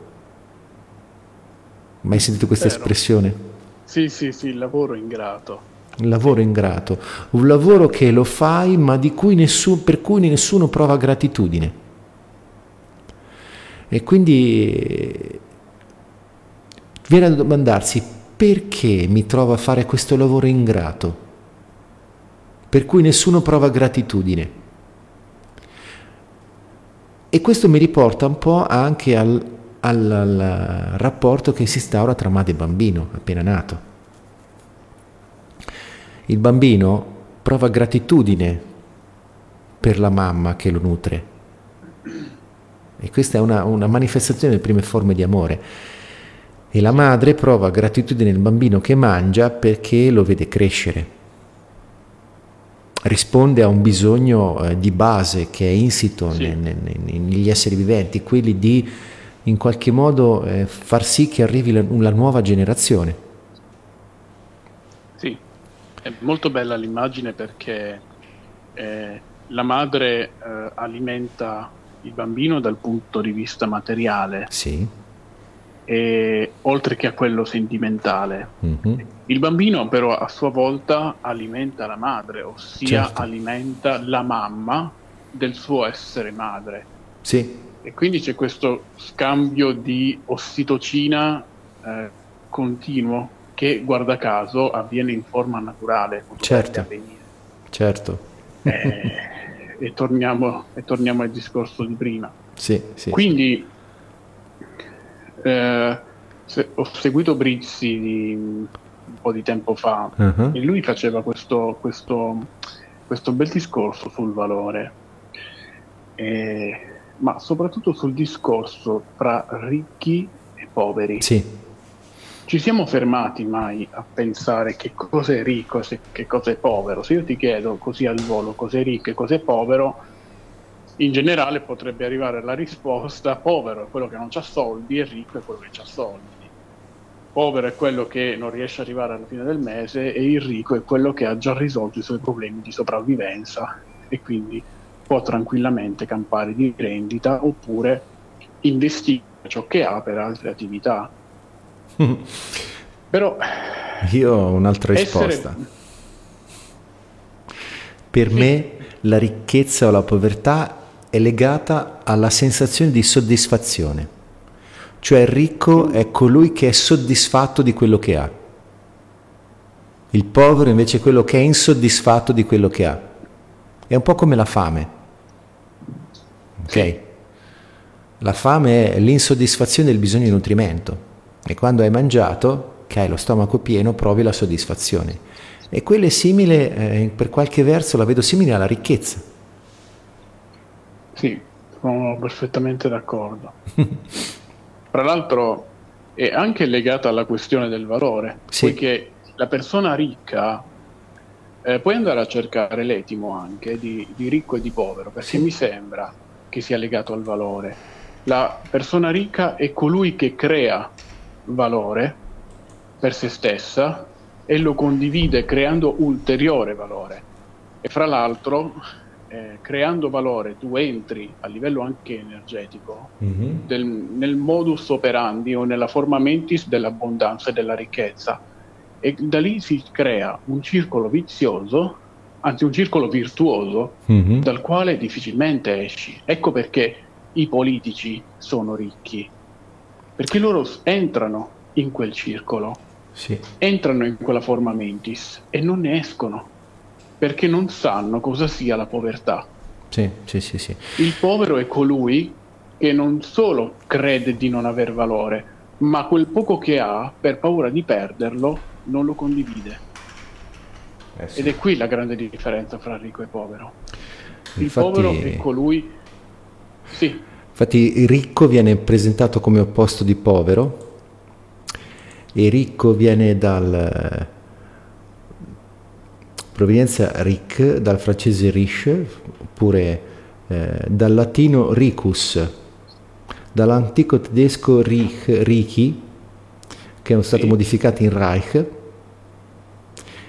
Mai sentito questa Vero. espressione? Sì, sì, sì, il lavoro ingrato. Un lavoro ingrato, un lavoro che lo fai ma cui nessuno, per cui nessuno prova gratitudine. E quindi viene a domandarsi perché mi trovo a fare questo lavoro ingrato, per cui nessuno prova gratitudine. E questo mi riporta un po' anche al, al- al rapporto che si instaura tra madre e bambino appena nato. Il bambino prova gratitudine per la mamma che lo nutre. E questa è una, una manifestazione delle prime forme di amore. E la madre prova gratitudine nel bambino che mangia perché lo vede crescere. Risponde a un bisogno eh, di base che è insito Sì. ne- ne- ne- negli esseri viventi, quelli di in qualche modo eh, far sì che arrivi la, la nuova generazione. Sì, è molto bella l'immagine perché eh, la madre eh, alimenta il bambino dal punto di vista materiale, Sì. e, oltre che a quello sentimentale. mhm. Il bambino però a sua volta alimenta la madre, ossia Certo. alimenta la mamma del suo essere madre. Sì, E quindi c'è questo scambio di ossitocina eh, continuo che, guarda caso, avviene in forma naturale. Certo. certo. Eh, e, torniamo, e torniamo al discorso di prima. Sì, sì. Quindi eh, se- ho seguito Brizzi di, un po' di tempo fa Mhm. e lui faceva questo, questo, questo bel discorso sul valore, Eh, ma soprattutto sul discorso tra ricchi e poveri. Sì, Ci siamo fermati mai a pensare che cosa è ricco e che cosa è povero? Se io ti chiedo così al volo cos'è ricco e cos'è povero, in generale potrebbe arrivare la risposta povero è quello che non ha soldi e ricco è quello che ha soldi. Povero è quello che non riesce ad arrivare alla fine del mese e il ricco è quello che ha già risolto i suoi problemi di sopravvivenza e quindi può tranquillamente campare di rendita oppure investire ciò che ha per altre attività. Però io ho un'altra essere- risposta. Per me la ricchezza o la povertà è legata alla sensazione di soddisfazione. Cioè il ricco è colui che è soddisfatto di quello che ha. Il povero invece è quello che è insoddisfatto di quello che ha. È un po' come la fame. Ok? La fame è l'insoddisfazione del bisogno di nutrimento. E quando hai mangiato, che hai lo stomaco pieno, provi la soddisfazione. E quello è simile, eh, per qualche verso la vedo simile alla ricchezza. Sì, sono perfettamente d'accordo. Tra l'altro è anche legata alla questione del valore, sì. poiché la persona ricca eh, puoi andare a cercare l'etimo anche di, di ricco e di povero, perché sì. mi sembra che sia legato al valore. La persona ricca è colui che crea valore per se stessa e lo condivide creando ulteriore valore. E fra l'altro, eh, creando valore, tu entri a livello anche energetico mm-hmm. del, nel modus operandi o nella forma mentis dell'abbondanza e della ricchezza. E da lì si crea un circolo vizioso, anzi un circolo virtuoso, mm-hmm. dal quale difficilmente esci. Ecco perché i politici sono ricchi, perché loro entrano in quel circolo, sì. entrano in quella forma mentis e non ne escono, perché non sanno cosa sia la povertà. Sì, sì, sì, sì. Il povero è colui che non solo crede di non aver valore, ma quel poco che ha, per paura di perderlo, non lo condivide. Eh sì. Ed è qui la grande differenza fra ricco e povero. Il Infatti... povero è colui... Sì. Infatti ricco viene presentato come opposto di povero e ricco viene dal provenienza ric dal francese riche oppure eh, dal latino ricus dall'antico tedesco rich, richi che sono stati sì. modificati in Reich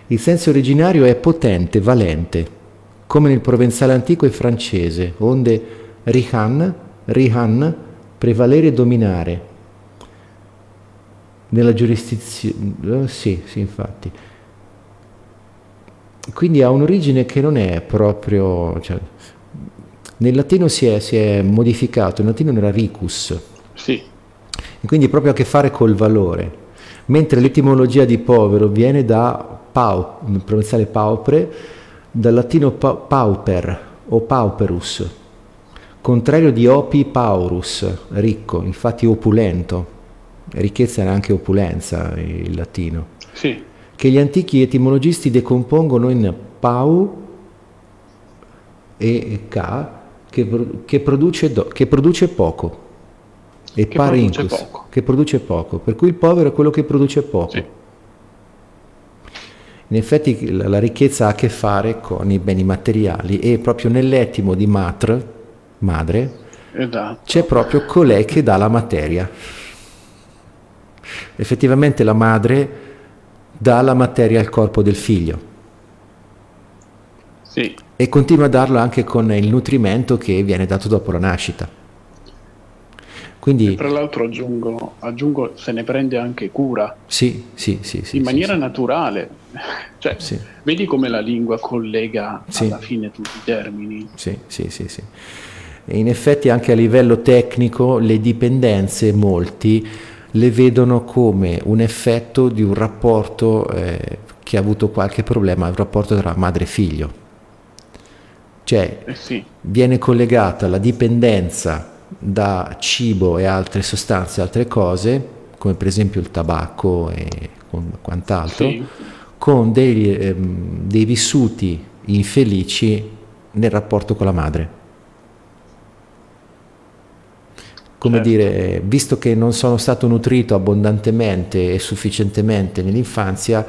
il senso originario è potente, valente come nel provenzale antico e francese onde rihan, rihan prevalere e dominare nella giurisdizione, sì, sì, infatti. Quindi ha un'origine che non è proprio, cioè, nel latino si è, si è, modificato, il latino era ricus. Sì. E quindi proprio a che fare col valore. Mentre l'etimologia di povero viene da pau, provenzale paupre, dal latino pa- pauper o pauperus, contrario di opi paurus, ricco, infatti opulento. Ricchezza era anche opulenza il latino, sì. che gli antichi etimologisti decompongono in pau e ca, che, che, produce, do, che produce poco, e che parincus, produce poco. che produce poco, per cui il povero è quello che produce poco. Sì. In effetti la, la, ricchezza ha a che fare con i beni materiali e proprio nell'etimo di matre, madre, esatto. c'è proprio colei che dà la materia effettivamente la madre dà la materia al corpo del figlio. Sì. E continua a darlo anche con il nutrimento che viene dato dopo la nascita. Quindi, tra l'altro aggiungo, aggiungo, se ne prende anche cura. Sì, sì, sì. sì in maniera sì. naturale. Cioè, vedi come la lingua collega alla fine tutti i termini. Sì, sì, sì, sì. E in effetti anche a livello tecnico le dipendenze, molti, le vedono come un effetto di un rapporto eh, che ha avuto qualche problema, un rapporto tra madre e figlio. Cioè eh viene collegata la dipendenza da cibo e altre sostanze, altre cose, come per esempio il tabacco e quant'altro, sì. con dei, ehm, dei vissuti infelici nel rapporto con la madre. come certo. dire, visto che non sono stato nutrito abbondantemente e sufficientemente nell'infanzia,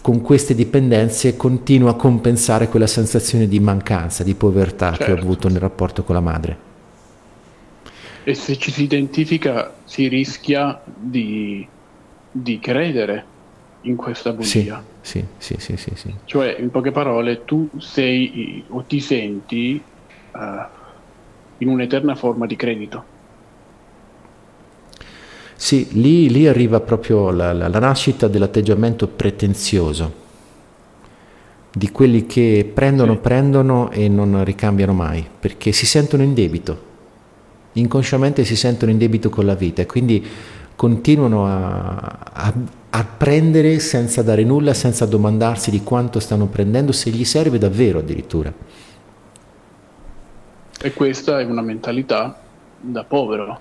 con queste dipendenze continuo a compensare quella sensazione di mancanza, di povertà certo. che ho certo. avuto nel rapporto con la madre. E se ci si identifica si rischia di, di credere in questa bugia. Sì, sì, sì, sì, sì, Cioè, in poche parole, tu sei o ti senti uh, in un'eterna forma di credito. Sì, lì, lì arriva proprio la, la, la nascita dell'atteggiamento pretenzioso, di quelli che prendono, sì. prendono e non ricambiano mai, perché si sentono in debito, inconsciamente si sentono in debito con la vita e quindi continuano a, a, a prendere senza dare nulla, senza domandarsi di quanto stanno prendendo, se gli serve davvero addirittura. E questa è una mentalità da povero.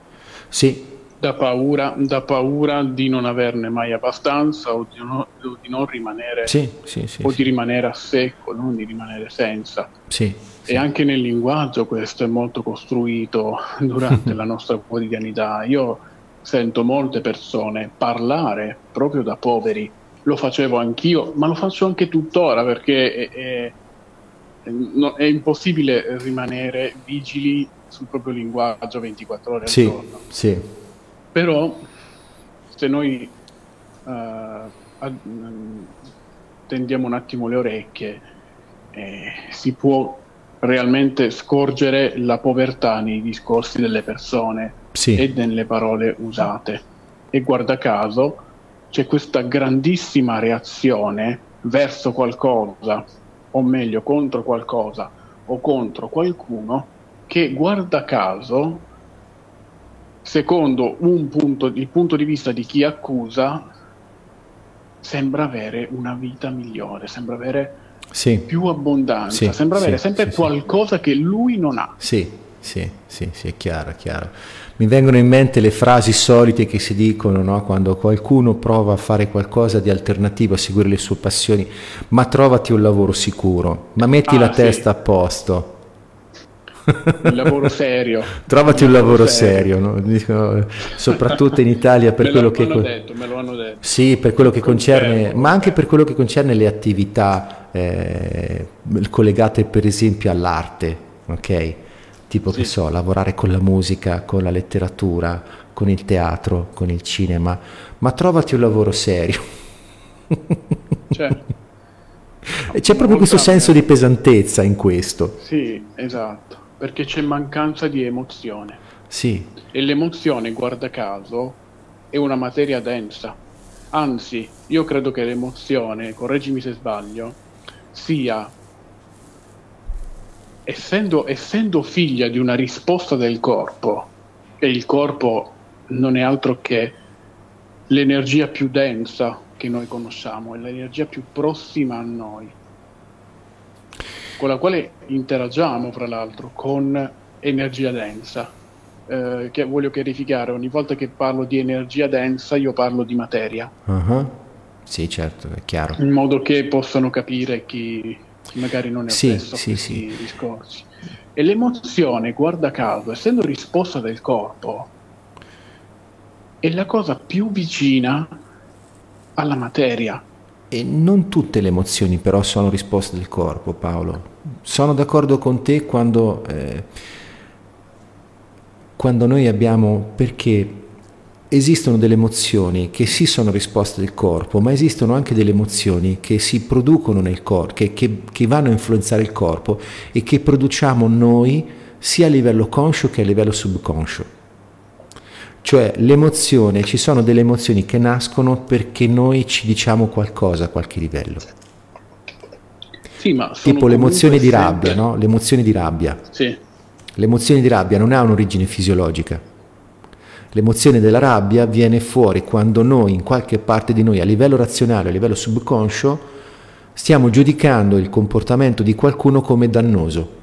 Sì. Da paura, da paura di non averne mai abbastanza o di, no, o di non rimanere sì, sì, sì, o di rimanere a secco, non di rimanere senza. Sì, e anche nel linguaggio questo è molto costruito durante la nostra quotidianità. Io sento molte persone parlare proprio da poveri, lo facevo anch'io, ma lo faccio anche tuttora perché è, è, è, è impossibile rimanere vigili sul proprio linguaggio 24 ore al sì, giorno. Sì. Però se noi uh, ad, tendiamo un attimo le orecchie, eh, si può realmente scorgere la povertà nei discorsi delle persone sì. e nelle parole usate. E guarda caso c'è questa grandissima reazione verso qualcosa, o meglio contro qualcosa o contro qualcuno, che guarda caso, secondo punto, il punto di vista di chi accusa, sembra avere una vita migliore, sembra avere sì. più abbondanza, sì, sembra avere sì, sempre qualcosa che lui non ha. Sì, sì, sì, sì, è chiaro, è chiaro. Mi vengono in mente le frasi solite che si dicono no? quando qualcuno prova a fare qualcosa di alternativo, a seguire le sue passioni, ma trovati un lavoro sicuro, ma metti Ah, la testa a posto. Il lavoro serio. Trovati un lavoro serio, no? Dico, soprattutto in Italia per quello lo che... detto. Sì, per quello che concerne, ma anche per quello che concerne le attività eh, collegate per esempio all'arte, ok? Tipo che Sì. so, lavorare con la musica, con la letteratura, con il teatro, con il cinema, ma trovati un lavoro serio. E c'è proprio questo senso di pesantezza in questo. sì, esatto, perché c'è mancanza di emozione. Sì, E l'emozione, guarda caso, è una materia densa. Anzi, io credo che l'emozione, correggimi se sbaglio, sia, essendo, essendo figlia di una risposta del corpo, e il corpo non è altro che l'energia più densa che noi conosciamo, è l'energia più prossima a noi, con la quale interagiamo, fra l'altro, con energia densa eh, che voglio chiarificare, ogni volta che parlo di energia densa io parlo di materia, uh-huh. Sì certo, è chiaro. in modo che possano capire chi, chi magari non è Sì, appresso a sì, questi sì. discorsi. E l'emozione, guarda caso, essendo risposta del corpo, è la cosa più vicina alla materia. E non tutte le emozioni però sono risposte del corpo, Paolo. Sono d'accordo con te quando, eh, quando noi abbiamo, perché esistono delle emozioni che sì sono risposte del corpo, ma esistono anche delle emozioni che si producono nel corpo, che, che, che vanno a influenzare il corpo e che produciamo noi sia a livello conscio che a livello subconscio. Cioè l'emozione, ci sono delle emozioni che nascono perché noi ci diciamo qualcosa a qualche livello. Sì, ma Tipo l'emozione di rabbia, no? L'emozione di rabbia. Sì, L'emozione di rabbia non ha un'origine fisiologica. L'emozione della rabbia viene fuori quando noi, in qualche parte di noi, a livello razionale, a livello subconscio, stiamo giudicando il comportamento di qualcuno come dannoso.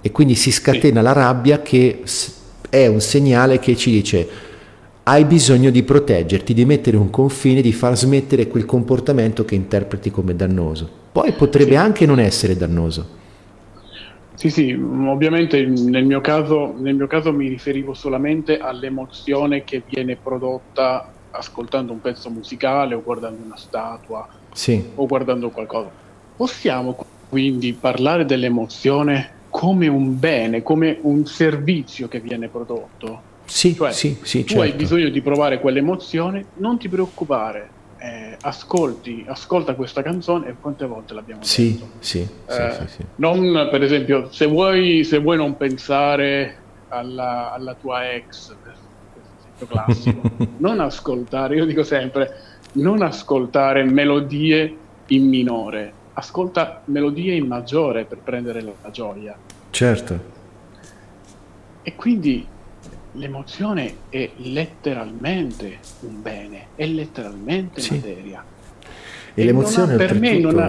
E quindi si scatena la rabbia che è un segnale che ci dice hai bisogno di proteggerti, di mettere un confine, di far smettere quel comportamento che interpreti come dannoso. Poi potrebbe anche non essere dannoso. Sì, sì, mm, ovviamente nel mio, caso, nel mio caso mi riferivo solamente all'emozione che viene prodotta ascoltando un pezzo musicale o guardando una statua Sì. o guardando qualcosa. Possiamo quindi parlare dell'emozione come un bene, come un servizio che viene prodotto? Sì, Cioè, sì, sì, tu hai certo. bisogno di provare quell'emozione, non ti preoccupare, eh, ascolti, ascolta questa canzone e quante volte l'abbiamo Sì, detto. sì, sì, Eh, sì, sì. Non, per esempio, se vuoi, se vuoi non pensare alla, alla tua ex, esempio classico, non ascoltare, io dico sempre, non ascoltare melodie in minore, ascolta melodie in maggiore per prendere la, la gioia. Certo. E quindi l'emozione è letteralmente un bene, è letteralmente Sì. materia. E E l'emozione non ha- per me non ha-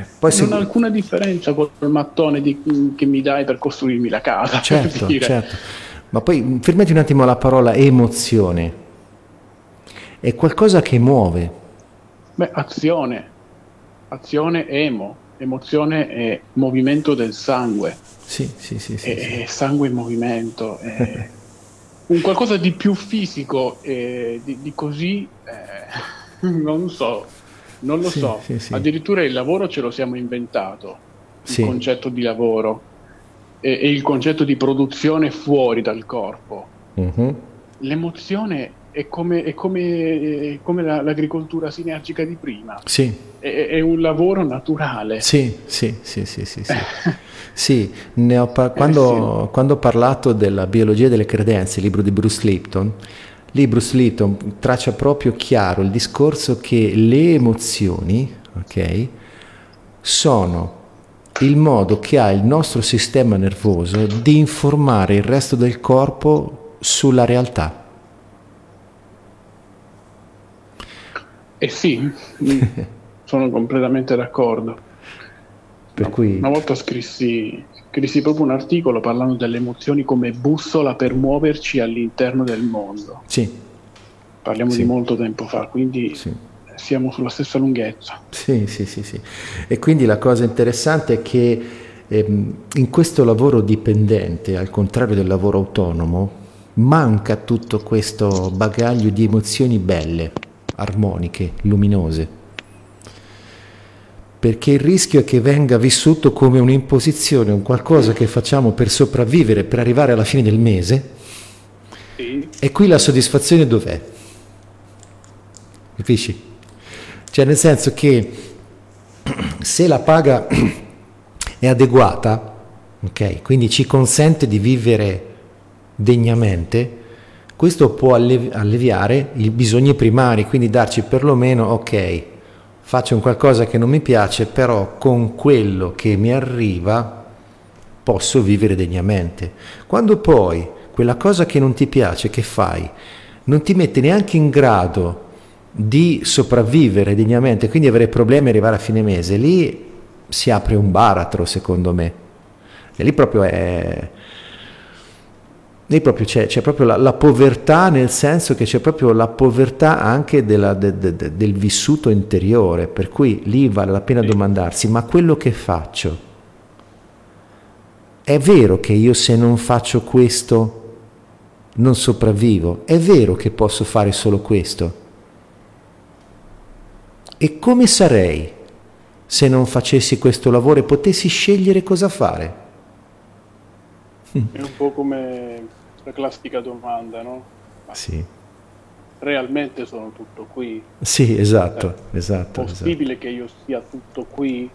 eh, poi se- non ha alcuna differenza col mattone di- che mi dai per costruirmi la casa. Certo, certo. Ma poi mh, fermati un attimo alla parola emozione. È qualcosa che muove. Beh, azione, azione emo, emozione è movimento del sangue, Sì, sì, sì, sì, è, sì. sangue in movimento, è un qualcosa di più fisico e di, di così, eh, non so, non lo Sì, so. Addirittura il lavoro ce lo siamo inventato, il concetto di lavoro e, e il concetto di produzione fuori dal corpo. Mhm. L'emozione è come, è come, è come la- l'agricoltura sinergica di prima. Sì, È, è un lavoro naturale. sì, sì, sì, sì, sì, sì. Sì, ne ho par- quando, quando ho parlato della biologia delle credenze, il libro di Bruce Lipton, lì Bruce Lipton traccia proprio chiaro il discorso che le emozioni, ok, sono il modo che ha il nostro sistema nervoso di informare il resto del corpo sulla realtà. Eh sì, mm, sono completamente d'accordo. Per cui Una volta scrissi, scrissi proprio un articolo parlando delle emozioni come bussola per muoverci all'interno del mondo. sì, Parliamo Sì. di molto tempo fa, quindi sì. siamo sulla stessa lunghezza. Sì, sì, sì, sì. E quindi la cosa interessante è che ehm, in questo lavoro dipendente, al contrario del lavoro autonomo, manca tutto questo bagaglio di emozioni belle, armoniche, luminose. Perché il rischio è che venga vissuto come un'imposizione, un qualcosa che facciamo per sopravvivere, per arrivare alla fine del mese, Sì, e qui la soddisfazione dov'è? Capisci? Cioè nel senso che se la paga è adeguata, ok, quindi ci consente di vivere degnamente, questo può alle- alleviare i bisogni primari, quindi darci perlomeno, ok, faccio un qualcosa che non mi piace, però con quello che mi arriva posso vivere degnamente. Quando poi quella cosa che non ti piace, che fai, non ti mette neanche in grado di sopravvivere degnamente, quindi avere problemi e arrivare a fine mese, lì si apre un baratro secondo me. E lì proprio è... Lì proprio c'è, c'è proprio la, la povertà nel senso che c'è proprio la povertà anche della- de- de- de- del vissuto interiore, per cui lì vale la pena domandarsi, ma quello che faccio, è vero che io se non faccio questo non sopravvivo? È vero che posso fare solo questo? E come sarei se non facessi questo lavoro e potessi scegliere cosa fare? è un po' come la classica domanda, no? Sì, Realmente sono tutto qui? sì, esatto, esatto. esatto. Possibile che io sia tutto qui?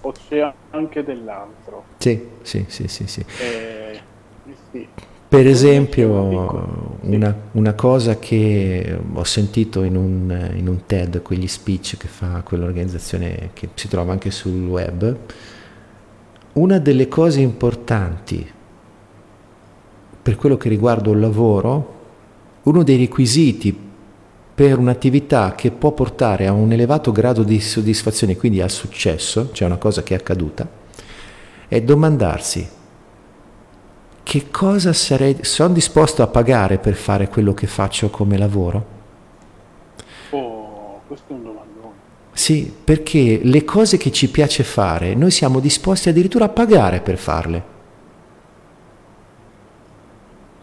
O c'è anche dell'altro? Sì, sì, sì, sì, sì. Eh, eh sì. Per esempio, una, una cosa che ho sentito in un, in un TED, quegli speech che fa quell'organizzazione che si trova anche sul web, una delle cose importanti per quello che riguarda il lavoro, uno dei requisiti per un'attività che può portare a un elevato grado di soddisfazione, quindi al successo, cioè una cosa che è accaduta, è domandarsi che cosa sarei, sono disposto a pagare per fare quello che faccio come lavoro? Oh, questo è un domandone. Sì, perché le cose che ci piace fare, noi siamo disposti addirittura a pagare per farle.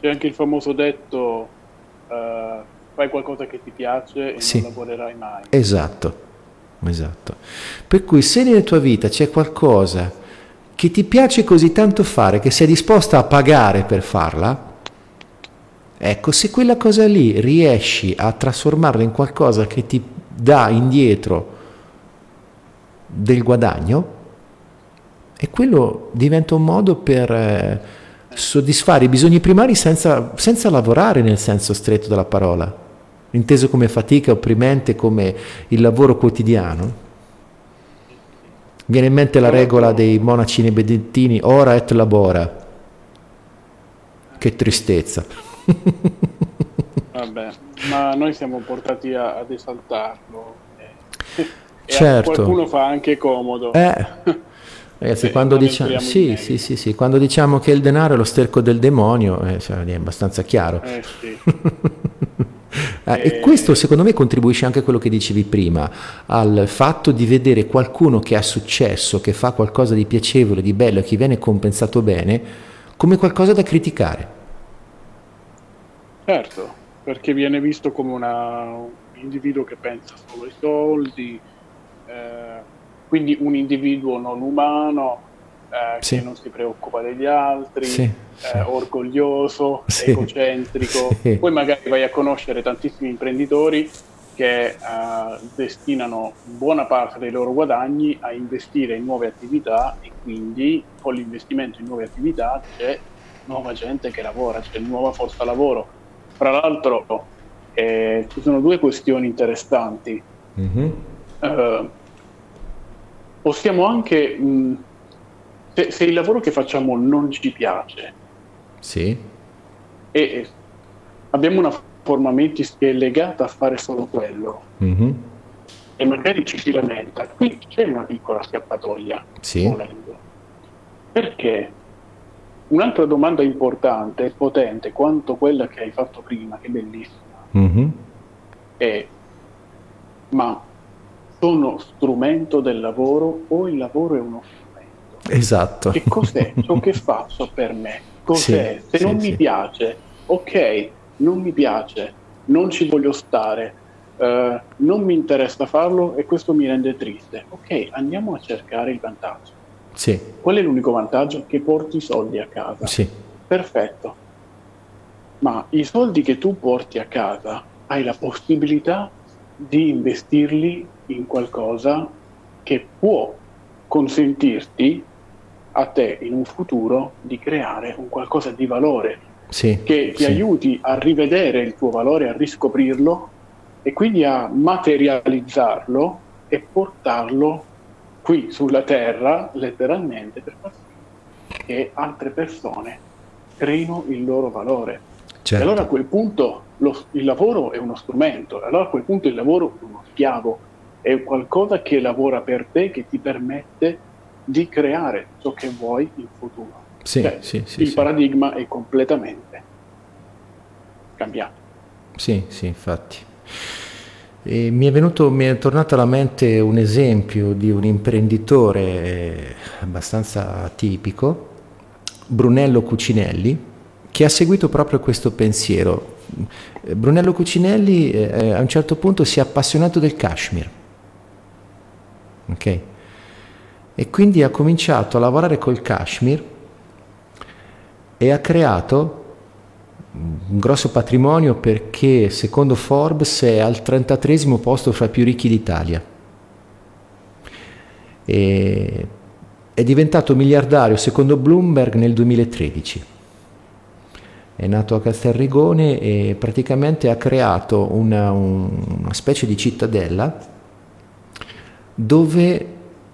C'è anche il famoso detto eh, fai qualcosa che ti piace e Sì. non lavorerai mai. Esatto, esatto. Per cui se nella tua vita c'è qualcosa che ti piace così tanto fare che sei disposta a pagare per farla, ecco, se quella cosa lì riesci a trasformarla in qualcosa che ti dà indietro del guadagno, e quello diventa un modo per eh, soddisfare i bisogni primari senza, senza lavorare nel senso stretto della parola, inteso come fatica opprimente, come il lavoro quotidiano. Viene in mente la regola dei monaci benedettini, ora et labora. che tristezza. Vabbè, ma noi siamo portati a, ad esaltarlo. E Certo. qualcuno fa anche comodo. Eh, ragazzi, quando, diciamo, in sì, sì, sì, sì, quando diciamo che il denaro è lo sterco del demonio, eh, cioè, è abbastanza chiaro. Eh. Eh, e Eh, questo secondo me contribuisce anche a quello che dicevi prima, al fatto di vedere qualcuno che ha successo, che fa qualcosa di piacevole, di bello e che viene compensato bene, come qualcosa da criticare. Certo, perché viene visto come una- un individuo che pensa solo ai soldi, eh, quindi un individuo non umano, eh, Sì. che non si preoccupa degli altri, Sì, eh, sì. orgoglioso, Sì. egocentrico. Poi magari vai a conoscere tantissimi imprenditori che eh, destinano buona parte dei loro guadagni a investire in nuove attività e quindi con l'investimento in nuove attività c'è nuova gente che lavora, c'è nuova forza lavoro. Fra l'altro eh, ci sono due questioni interessanti. Mhm. Eh, possiamo anche, mh, se, se il lavoro che facciamo non ci piace Sì, e abbiamo una forma mentis che è legata a fare solo quello Mhm. e magari ci si lamenta, qui c'è una piccola scappatoia. Sì. volendo. Perché un'altra domanda importante e potente quanto quella che hai fatto prima, che è bellissima, Mhm. è ma sono strumento del lavoro o il lavoro è uno strumento? esatto. Che cos'è ciò che faccio per me? Cos'è? Sì, Se sì, non sì. mi piace, ok, non mi piace, non ci voglio stare, eh, non mi interessa farlo e questo mi rende triste. Ok, andiamo a cercare il vantaggio. Sì, Qual è l'unico vantaggio? Che porti i soldi a casa. sì, Perfetto. Ma i soldi che tu porti a casa hai la possibilità di investirli in qualcosa che può consentirti a te in un futuro di creare un qualcosa di valore sì. che ti sì. aiuti a rivedere il tuo valore, a riscoprirlo e quindi a materializzarlo e portarlo qui sulla terra, letteralmente, per far sì che altre persone creino il loro valore. Certo. E allora a quel punto lo- il lavoro è uno strumento, allora a quel punto il lavoro è uno schiavo, è qualcosa che lavora per te, che ti permette di creare ciò che vuoi in futuro. Sì, Cioè, sì, sì, il paradigma è completamente cambiato. Sì, sì, infatti. E mi è venuto, mi è tornato alla mente un esempio di un imprenditore eh, abbastanza tipico, Brunello Cucinelli, che ha seguito proprio questo pensiero. Eh, Brunello Cucinelli eh, a un certo punto si è appassionato del cashmere. Ok? E quindi ha cominciato a lavorare col cashmere e ha creato un grosso patrimonio perché secondo Forbes è al 33 posto fra i più ricchi d'Italia. E è diventato miliardario secondo Bloomberg nel 2013. È nato a Castelrigone e praticamente ha creato una, un- una specie di cittadella dove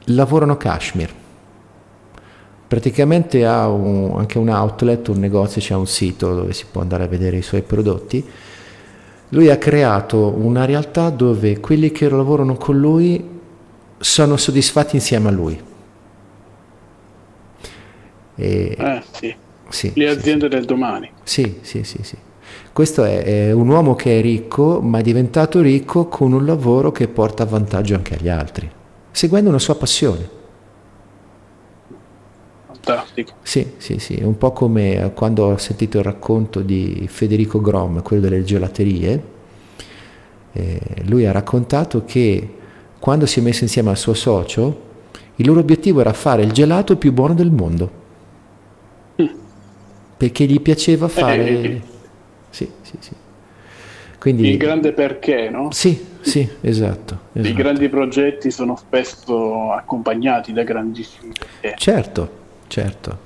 lavorano cashmere. Praticamente ha un- anche un outlet, un negozio, c'è un sito dove si può andare a vedere i suoi prodotti. Lui ha creato una realtà dove quelli che lavorano con lui sono soddisfatti insieme a lui. E, Eh, sì. sì, Le sì, aziende del domani. sì, sì, sì, sì. Questo è, è un uomo che è ricco, ma è diventato ricco con un lavoro che porta vantaggio anche agli altri, seguendo una sua passione. Fantastico. Sì, sì, sì, è un po' come eh, quando ho sentito il racconto di Federico Grom, quello delle gelaterie, eh, lui ha raccontato che quando si è messo insieme al suo socio, il loro obiettivo era fare il gelato più buono del mondo, perché gli piaceva fare... Eh, Sì, sì, sì. Quindi... Il grande perché, no? Sì, sì, esatto. I esatto. grandi progetti sono spesso accompagnati da grandissimi perché. Certo, certo.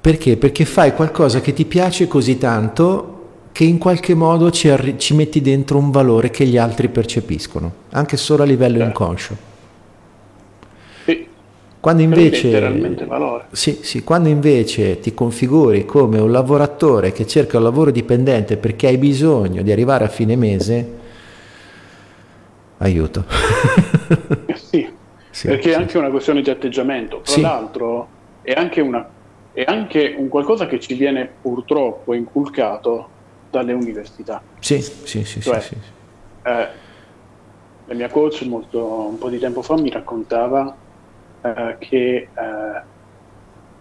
Perché? Perché fai qualcosa che ti piace così tanto che in qualche modo ci, arri- ci metti dentro un valore che gli altri percepiscono, anche solo a livello Certo. inconscio. Quando invece. Sì, sì, quando invece ti configuri come un lavoratore che cerca un lavoro dipendente perché hai bisogno di arrivare a fine mese, aiuto. Sì, sì, perché è anche una questione di atteggiamento. Tra l'altro è anche, una, è anche un qualcosa che ci viene purtroppo inculcato dalle università. Sì, sì, sì. Cioè. Eh, la mia coach molto, un po' di tempo fa mi raccontava eh, che eh,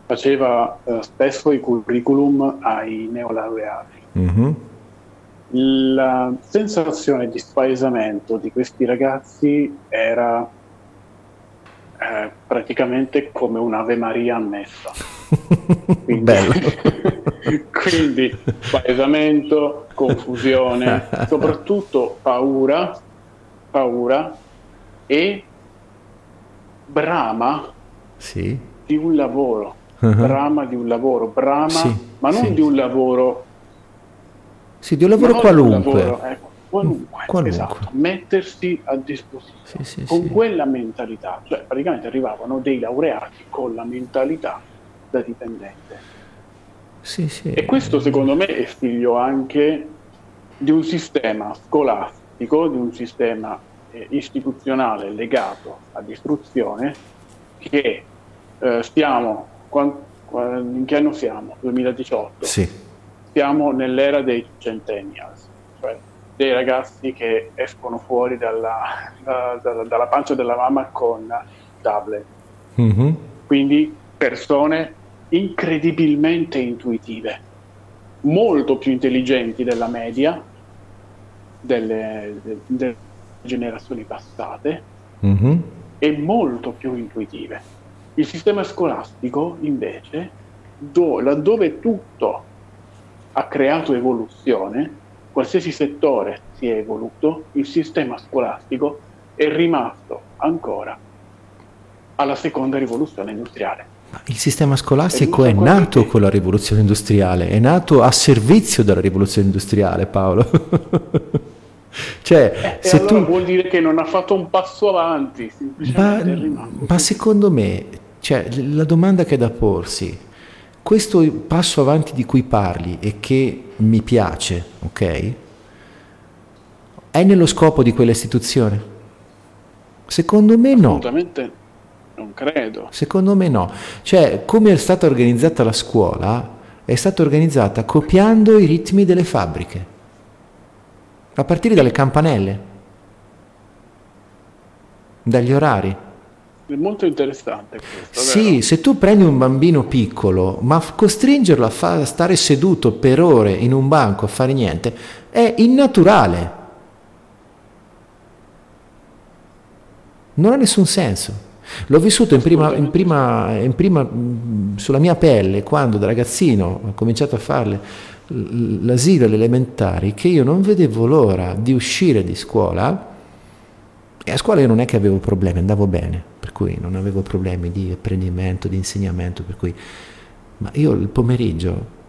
faceva eh, spesso i curriculum ai neolaureati. Mm-hmm. La sensazione di spaesamento di questi ragazzi era eh, praticamente come un'Ave Maria ammessa. Quindi, Bello. quindi spaesamento, confusione, soprattutto paura, paura e brama sì. di un lavoro, uh-huh. brama di un lavoro, brama, sì, ma non sì. di un lavoro. Sì, di un lavoro qualunque. Un lavoro, ecco, qualunque, qualunque, esatto, mettersi a disposizione con quella mentalità, cioè praticamente arrivavano dei laureati con la mentalità da dipendente. E questo secondo me è figlio anche di un sistema scolastico, di un sistema eh, istituzionale legato all'istruzione che eh, stiamo, quando, in che anno siamo? 2018. Sì. Siamo nell'era dei centennials, cioè dei ragazzi che escono fuori dalla, da, da, dalla pancia della mamma con tablet. Mm-hmm. Quindi persone incredibilmente intuitive, molto più intelligenti della media delle, delle generazioni passate mm-hmm. e molto più intuitive. Il sistema scolastico invece, do, laddove tutto ha creato evoluzione, qualsiasi settore si è evoluto, il sistema scolastico è rimasto ancora alla seconda rivoluzione industriale. Il sistema scolastico è, è nato con la rivoluzione industriale, è nato a servizio della rivoluzione industriale, Paolo. Cioè, eh, se allora tu... vuol dire che non ha fatto un passo avanti, ma, ma secondo me, cioè, la domanda che è da porsi, questo passo avanti di cui parli e che mi piace, ok? È nello scopo di quella istituzione? Secondo me no. Assolutamente non credo. Secondo me no. Cioè, come è stata organizzata la scuola, è stata organizzata copiando i ritmi delle fabbriche a partire dalle campanelle, dagli orari. È molto interessante questo. Sì, vero? se tu prendi un bambino piccolo, ma costringerlo a fa- stare seduto per ore in un banco a fare niente, è innaturale. Non ha nessun senso. L'ho vissuto in prima, in prima, in prima, sulla mia pelle quando da ragazzino ho cominciato a farle l'asilo, le elementari, che io non vedevo l'ora di uscire di scuola. E a scuola io non è che avevo problemi, andavo bene, per cui non avevo problemi di apprendimento, di insegnamento, per cui... Ma io il pomeriggio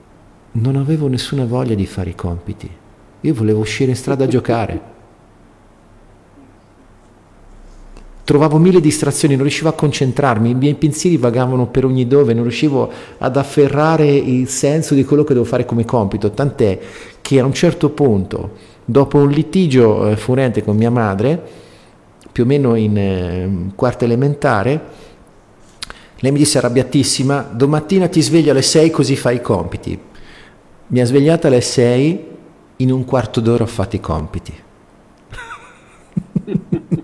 non avevo nessuna voglia di fare i compiti. Io volevo uscire in strada a giocare. trovavo mille distrazioni, non riuscivo a concentrarmi, i miei pensieri vagavano per ogni dove, non riuscivo ad afferrare il senso di quello che devo fare come compito, tant'è che a un certo punto, dopo un litigio eh, furente con mia madre, più o meno in eh, quarta elementare, lei mi disse arrabbiatissima, domattina ti sveglio alle 6 così fai i compiti. Mi ha svegliata alle 6, in un quarto d'ora ho fatto i compiti.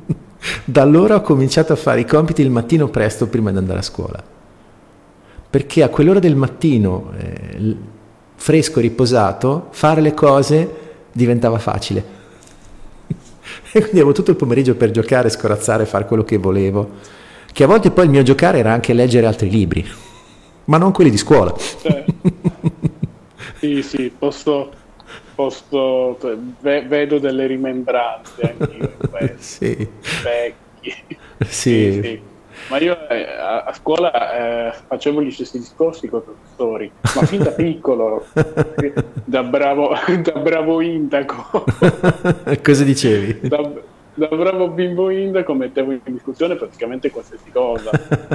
Da allora ho cominciato a fare i compiti il mattino presto prima di andare a scuola. Perché a quell'ora del mattino, eh, fresco e riposato, fare le cose diventava facile. e quindi avevo tutto il pomeriggio per giocare, scorazzare, fare quello che volevo. Che a volte poi il mio giocare era anche leggere altri libri, ma non quelli di scuola. Cioè, sì, sì, posso, posto, ve, vedo delle rimembranze anche sì. vecchi. Sì. sì, sì. Ma io eh, a, a, scuola eh, facevo gli stessi discorsi con i professori, ma fin da piccolo, da bravo, da bravo indaco. Cosa dicevi? Da, da bravo bimbo indaco mettevo in discussione praticamente qualsiasi cosa.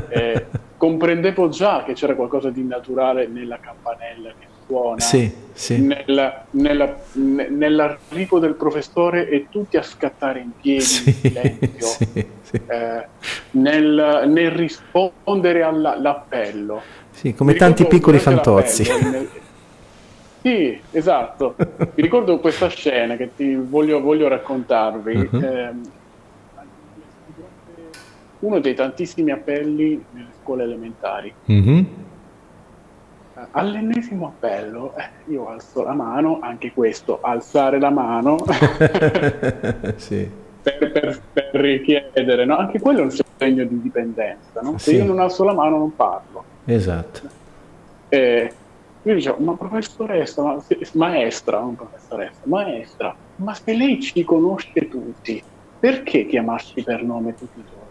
eh, comprendevo già che c'era qualcosa di naturale nella campanella che suona, sì, sì. Nella, nella, nell'arrivo del professore e tutti a scattare in piedi sì, in silenzio, eh, nel, nel, rispondere all'appello. Sì, come Mi tanti piccoli fantozzi. Nel, sì, esatto. Mi ricordo questa scena che ti voglio, voglio raccontarvi. Uh-huh. Eh, uno dei tantissimi appelli nelle scuole elementari. Uh-huh. All'ennesimo appello, eh, io alzo la mano, anche questo, alzare la mano sì. per, per, per, richiedere, no? anche quello è un segno di dipendenza. No? Se sì. io non alzo la mano non parlo. Esatto. Eh, io dicevo, ma professoressa, ma, maestra, non professoressa, maestra, ma se lei ci conosce tutti, perché chiamarci per nome tutti i giorni?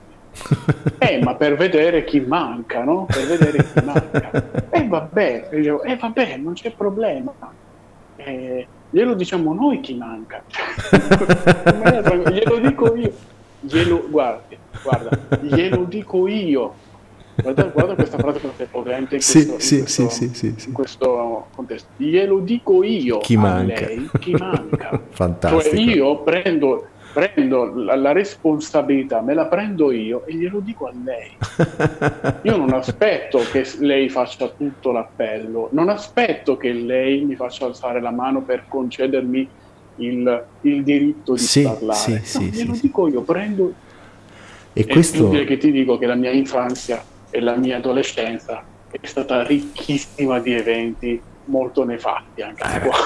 Eh, ma per vedere chi manca, no? Per vedere chi manca. E eh, vabbè, dicevo, eh vabbè, non c'è problema. Eh, glielo diciamo noi chi manca. glielo dico io. Glielo, guardi, guarda, glielo dico io. Guarda, guarda questa frase è potente in sì, questo, sì, in questo, sì, sì, sì, in questo contesto. Glielo dico io chi manca. Lei, chi manca. Fantastico. Cioè io prendo prendo la, la, responsabilità, me la prendo io e glielo dico a lei. Io non aspetto che lei faccia tutto l'appello, non aspetto che lei mi faccia alzare la mano per concedermi il, il diritto di sì, parlare. Sì, no, sì, glielo sì, dico io, prendo... E questo... È che ti dico che la mia infanzia e la mia adolescenza è stata ricchissima di eventi molto nefasti anche eh. qua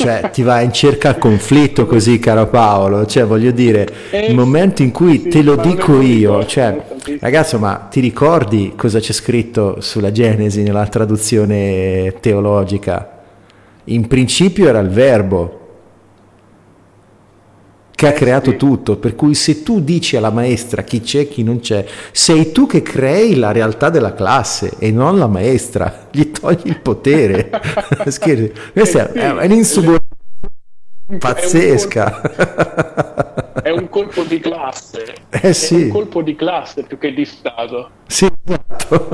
cioè ti vai in cerca al conflitto così caro Paolo? Cioè voglio dire eh, il momento in cui te lo dico io cioè ragazzo ma ti ricordi cosa c'è scritto sulla Genesi nella traduzione teologica? In principio era il verbo che ha creato tutto, per cui se tu dici alla maestra chi c'è e chi non c'è, sei tu che crei la realtà della classe e non la maestra, gli togli il potere. Scherzi, questa è, è un'insubordinazione pazzesca. È un, colpo di classe. Eh sì. È un colpo di classe più che di Stato. Sì, esatto.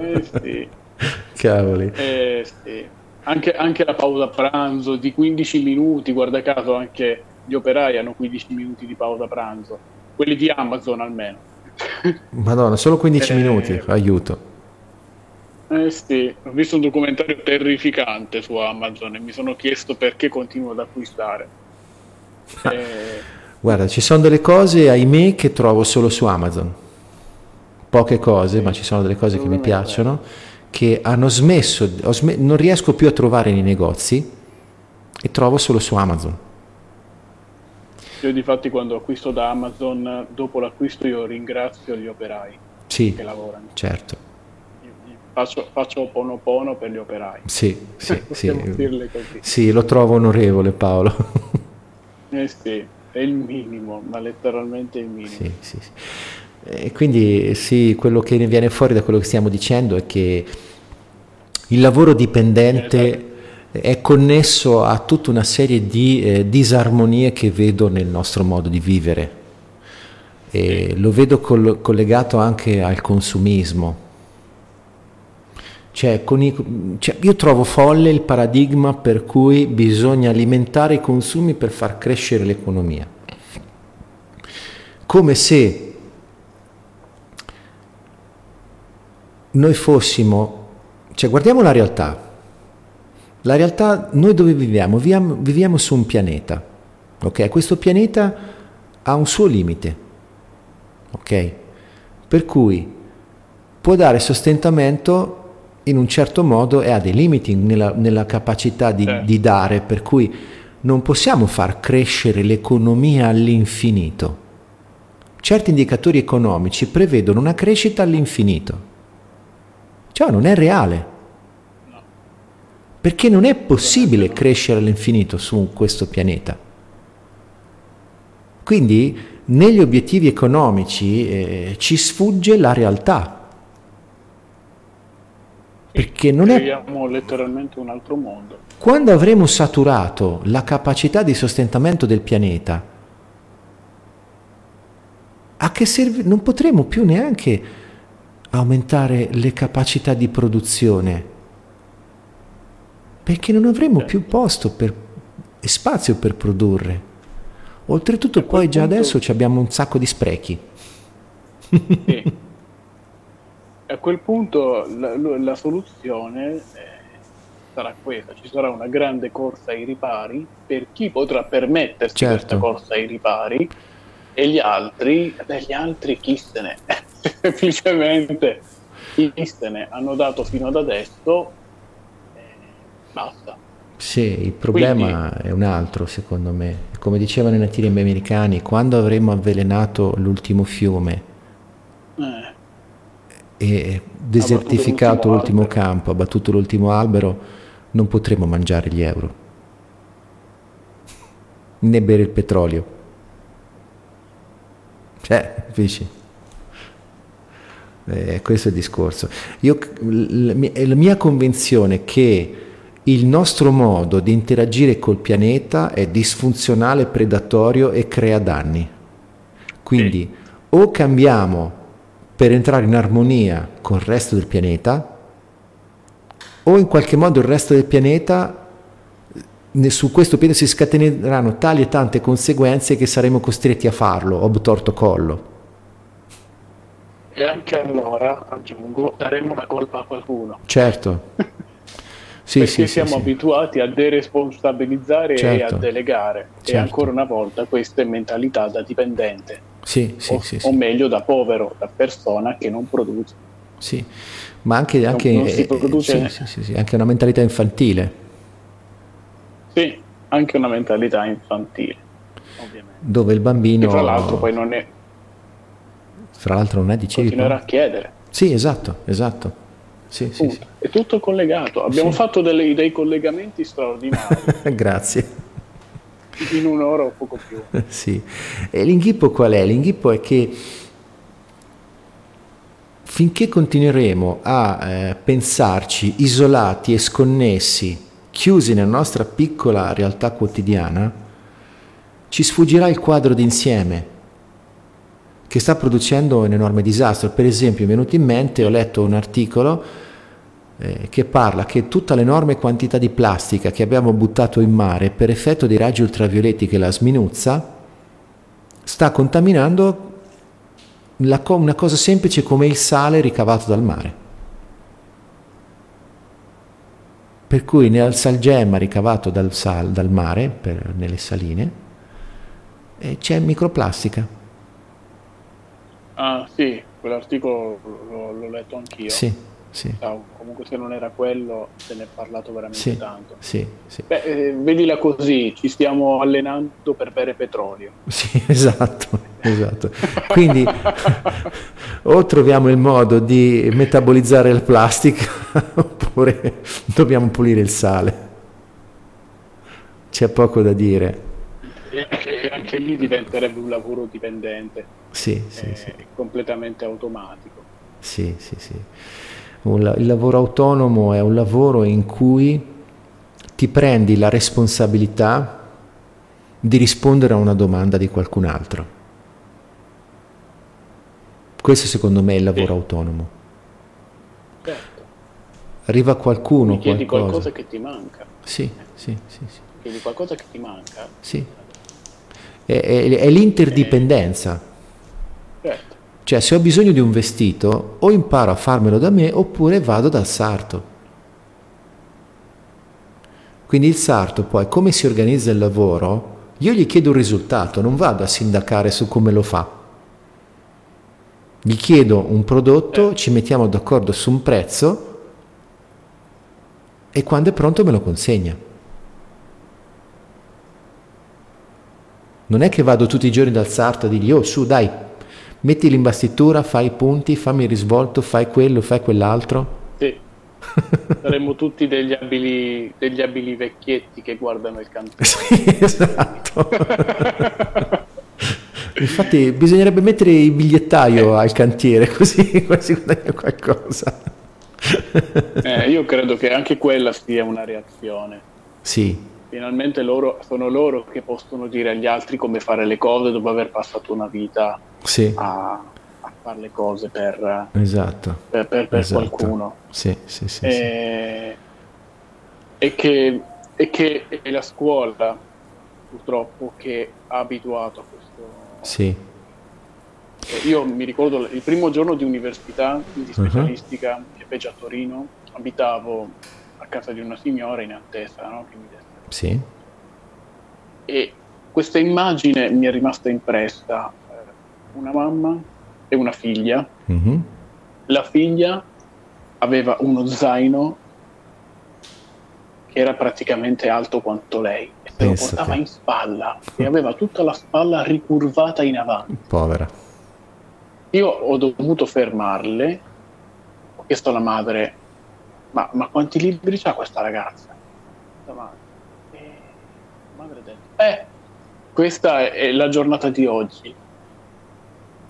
Eh sì. Cavoli. Eh sì. Anche, anche la pausa pranzo di 15 minuti, guarda caso anche gli operai hanno 15 minuti di pausa pranzo, quelli di Amazon almeno. Madonna, solo 15 eh, minuti, aiuto. Eh sì, ho visto un documentario terrificante su Amazon e mi sono chiesto perché continuo ad acquistare. Eh, Guarda, ci sono delle cose, ahimè, che trovo solo su Amazon. Poche cose, sì, ma ci sono delle cose che mi piacciono, che hanno smesso, sm- non riesco più a trovare nei negozi e trovo solo su Amazon. Io di fatti quando acquisto da Amazon, dopo l'acquisto io ringrazio gli operai sì, che lavorano. Certo. Faccio, faccio pono per gli operai. Sì, sì, sì. sì, lo trovo onorevole Paolo. eh sì, è il minimo, ma letteralmente il minimo. Sì, sì, sì. E quindi sì, quello che ne viene fuori da quello che stiamo dicendo è che il lavoro dipendente... Esatto è connesso a tutta una serie di eh, disarmonie che vedo nel nostro modo di vivere. E lo vedo col, collegato anche al consumismo. Cioè, i, cioè, io trovo folle il paradigma per cui bisogna alimentare i consumi per far crescere l'economia. Come se noi fossimo, cioè guardiamo la realtà, la realtà, noi dove viviamo? Viviamo, viviamo su un pianeta, ok? Questo pianeta ha un suo limite, ok? Per cui può dare sostentamento in un certo modo e ha dei limiti nella, nella capacità di, eh. di dare, per cui non possiamo far crescere l'economia all'infinito. Certi indicatori economici prevedono una crescita all'infinito. Ciò non è reale perché non è possibile crescere all'infinito su questo pianeta. Quindi negli obiettivi economici eh, ci sfugge la realtà. Perché non è... Letteralmente un altro mondo. Quando avremo saturato la capacità di sostentamento del pianeta a che serve? Non potremo più neanche aumentare le capacità di produzione perché non avremo più posto per, e spazio per produrre. Oltretutto poi già punto... adesso abbiamo un sacco di sprechi. Sì. A quel punto la, la soluzione eh, sarà questa, ci sarà una grande corsa ai ripari per chi potrà permettersi certo. questa corsa ai ripari e gli altri, beh, gli altri chi se ne semplicemente chi se ne hanno dato fino ad adesso eh, basta. Sì, il problema Quindi, è un altro secondo me. Come dicevano i nativi americani, quando avremo avvelenato l'ultimo fiume eh, e desertificato l'ultimo albero. campo, abbattuto l'ultimo albero, non potremo mangiare gli euro né bere il petrolio. Cioè, capisci? Eh, questo è il discorso. Io, la, mia, la mia convinzione che il nostro modo di interagire col pianeta è disfunzionale, predatorio e crea danni. Quindi sì. o cambiamo per entrare in armonia con il resto del pianeta, o in qualche modo il resto del pianeta su questo pianeta si scateneranno tali e tante conseguenze che saremo costretti a farlo, obtorto collo. E anche allora, aggiungo, daremo la colpa a qualcuno. Certo. Sì, perché sì, siamo sì, abituati a deresponsabilizzare certo, e a certo. delegare certo. e ancora una volta questa è mentalità da dipendente sì, o, o, meglio da povero, da persona che non produce sì, ma anche, anche, non, non eh, produce... sì, anche una mentalità infantile sì, anche una mentalità infantile ovviamente. dove il bambino che tra l'altro poi non è fra l'altro non è dicevi continuerà a chiedere sì esatto, esatto sì, sì, sì. È tutto collegato. Abbiamo sì. fatto delle, dei collegamenti straordinari. Grazie. In un'ora o poco più. sì. E l'inghippo qual è? L'inghippo è che finché continueremo a eh, pensarci isolati e sconnessi, chiusi nella nostra piccola realtà quotidiana, ci sfuggirà il quadro d'insieme che sta producendo un enorme disastro. Per esempio, mi è venuto in mente, ho letto un articolo eh, che parla che tutta l'enorme quantità di plastica che abbiamo buttato in mare per effetto dei raggi ultravioletti che la sminuzza sta contaminando co- una cosa semplice come il sale ricavato dal mare. Per cui nel salgemma ricavato dal, sal, dal mare, per, nelle saline, eh, c'è microplastica. Ah sì, quell'articolo l'ho, l'ho letto anch'io. Sì sì. No, comunque se non era quello se ne è parlato veramente sì, tanto. Sì, sì. Beh, eh, vedila così, ci stiamo allenando per bere petrolio. Sì, esatto, esatto. Quindi o troviamo il modo di metabolizzare la plastica oppure dobbiamo pulire il sale. C'è poco da dire. E anche, anche lì diventerebbe un lavoro dipendente. Sì, sì, eh, sì. Completamente automatico. Sì, sì, sì il lavoro autonomo è un lavoro in cui ti prendi la responsabilità di rispondere a una domanda di qualcun altro. Questo secondo me è il lavoro autonomo. Certo. Arriva qualcuno, Mi chiedi qualcosa. qualcosa che ti manca. Sì, sì, sì. sì. Chiedi qualcosa che ti manca. Sì. È, è, è l'interdipendenza. Cioè, se ho bisogno di un vestito, o imparo a farmelo da me, oppure vado dal sarto. Quindi il sarto poi, come si organizza il lavoro, io gli chiedo un risultato, non vado a sindacare su come lo fa. Gli chiedo un prodotto, ci mettiamo d'accordo su un prezzo e quando è pronto me lo consegna. Non è che vado tutti i giorni dal sarto a dirgli, oh su dai, metti l'imbastitura, fai i punti, fammi il risvolto, fai quello, fai quell'altro. Sì, saremmo tutti degli abili, degli abili vecchietti che guardano il cantiere. Sì, esatto. Infatti bisognerebbe mettere il bigliettaio al cantiere così si guadagna qualcosa. Eh, io credo che anche quella sia una reazione. Sì, finalmente loro, sono loro che possono dire agli altri come fare le cose dopo aver passato una vita Sì, a, a fare le cose per, esatto. per- per- per esatto. qualcuno. Sì, sì, sì. E, e che, e che è la scuola purtroppo che ha abituato a questo. Sì, Eh, Io mi ricordo il primo giorno di università di Mhm. specialistica che fece a Torino, abitavo a casa di una signora in attesa no, che mi desse sì, e questa immagine mi è rimasta impressa. Eh, Una mamma e una figlia. mhm, La figlia aveva uno zaino che era praticamente alto quanto lei e se lo portava in spalla e aveva tutta la spalla ricurvata in avanti. povera. Io ho dovuto fermarle, ho chiesto alla madre, ma, ma quanti libri c'ha questa ragazza? La madre, "Eh", la madre ha detto, eh, questa è, la giornata di oggi.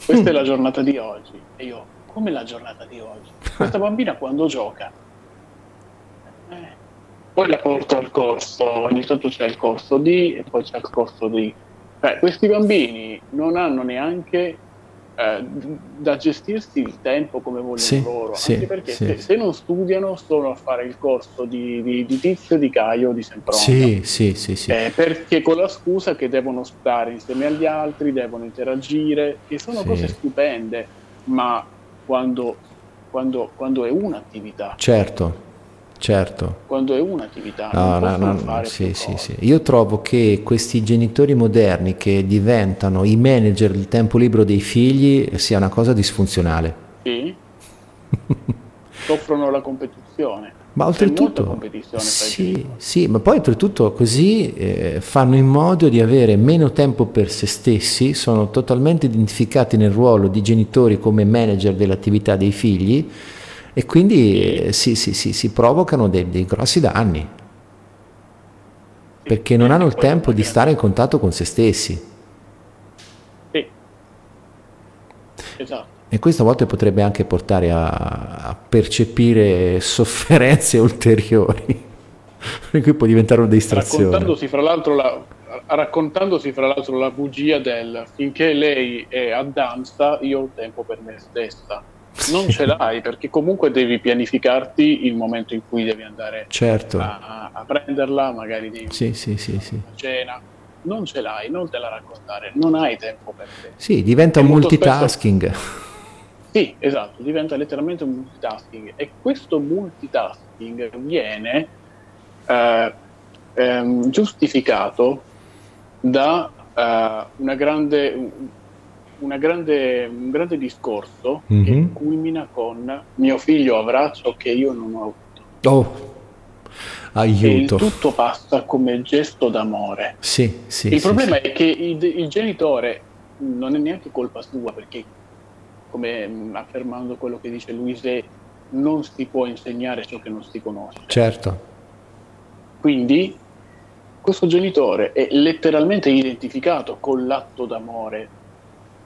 Questa è la giornata di oggi. E io, come la giornata di oggi? Questa bambina quando gioca? Eh, Poi la porto al corso, ogni tanto c'è il corso D e poi c'è il corso D. Cioè, questi bambini non hanno neanche eh, da gestirsi il tempo come vogliono Sì, loro, sì, anche perché sì. se, se non studiano sono a fare il corso di, di, di Tizio, di Caio, di Sempronio. Sì, sì, sì, sì. Eh, perché con la scusa che devono stare insieme agli altri, devono interagire, che sono cose stupende, ma quando, quando, quando è un'attività, Certo, certo. quando è un'attività, No, non no, no, fare sì, sì, sì. Io trovo che questi genitori moderni che diventano i manager del tempo libero dei figli sia una cosa disfunzionale. Sì. soffrono la competizione. Ma oltretutto, sì, sì, ma poi oltretutto così eh, fanno in modo di avere meno tempo per se stessi, sono totalmente identificati nel ruolo di genitori come manager dell'attività dei figli e quindi eh, si, si- si- si provocano dei, dei grossi danni perché non hanno il tempo di stare in contatto con se stessi. Sì. Esatto. E questo a volte potrebbe anche portare a, a percepire sofferenze ulteriori, per cui può diventare una distrazione. Raccontandosi fra l'altro la, raccontandosi fra l'altro la bugia del finché lei è a danza io ho tempo per me stessa. Non ce l'hai perché comunque devi pianificarti il momento in cui devi andare Certo, a, a prenderla, magari devi sì, sì, sì, sì. cena. Non ce l'hai, non te la raccontare, non hai tempo per te. Sì, diventa un multitasking. Sì, esatto, diventa letteralmente un multitasking e questo multitasking viene eh, ehm, giustificato da eh, una grande, grande, un grande discorso che Mhm. culmina con mio figlio avrà ciò che io non ho avuto. Oh, E aiuto. tutto passa come gesto d'amore. Sì, sì. il sì, problema è che il, il genitore non è neanche colpa sua perché, come mh, affermando quello che dice Luise, non si può insegnare ciò che non si conosce. Certo, Quindi questo genitore è letteralmente identificato con l'atto d'amore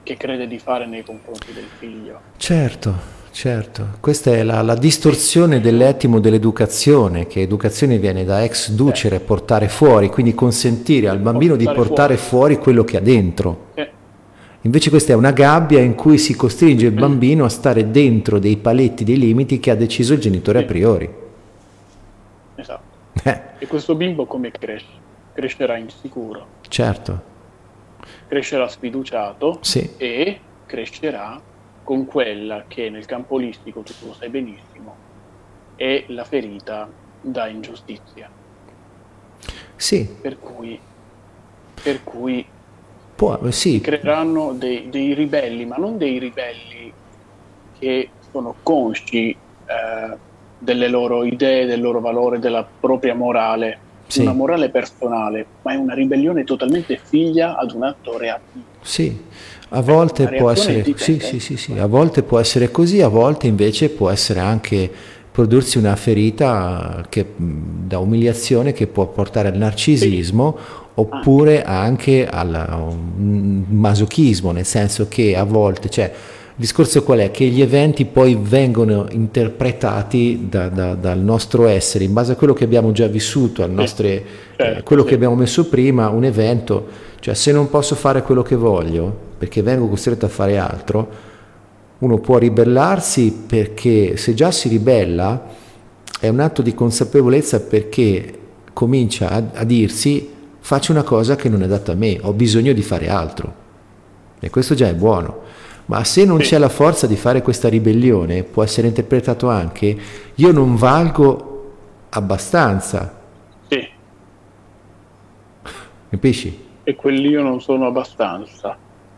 che crede di fare nei confronti del figlio. certo, certo. Questa è la, la distorsione dell'ettimo dell'educazione, che educazione viene da ex ducere, portare fuori, quindi consentire al bambino di Portare portare fuori quello che ha dentro. Eh, Invece questa è una gabbia in cui si costringe il bambino a stare dentro dei paletti, dei limiti che ha deciso il genitore a priori. esatto. Eh, E questo bimbo come cresce? Crescerà insicuro, certo, crescerà sfiduciato sì, e crescerà con quella che nel campo olistico, tu lo sai benissimo, è la ferita da ingiustizia. sì, Per cui, per cui può, sì, creeranno dei, dei ribelli, ma non dei ribelli che sono consci eh, delle loro idee, del loro valore, della propria morale, Sì. una morale personale, ma è una ribellione totalmente figlia ad un atto reattivo. Sì, a volte può essere, sì, sì, sì, sì, a volte può essere così, a volte invece può essere anche prodursi una ferita che, da umiliazione che può portare al narcisismo oppure anche al masochismo, nel senso che a volte, cioè, discorso qual è? Che gli eventi poi vengono interpretati da, da, dal nostro essere, in base a quello che abbiamo già vissuto, al nostre, eh, certo, quello sì. che abbiamo messo prima, un evento, cioè se non posso fare quello che voglio, perché vengo costretto a fare altro, uno può ribellarsi perché se già si ribella è un atto di consapevolezza perché comincia a, a dirsi faccio una cosa che non è adatta a me, ho bisogno di fare altro. E questo già è buono. Ma se non sì. c'è la forza di fare questa ribellione, può essere interpretato anche io non valgo abbastanza. Sì. Capisci? E quell'io non sono abbastanza.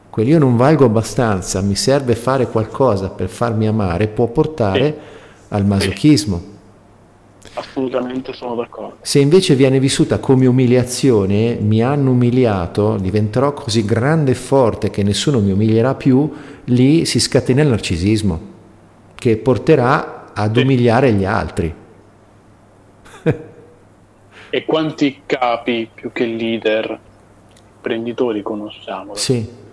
Quell'io non valgo abbastanza, mi serve fare qualcosa per farmi amare, può portare sì. al masochismo. Assolutamente sono d'accordo. Se invece viene vissuta come umiliazione, mi hanno umiliato, diventerò così grande e forte che nessuno mi umilierà più, lì si scatena il narcisismo, che porterà ad sì. umiliare gli altri. e quanti capi più che leader, imprenditori conosciamo? Sì.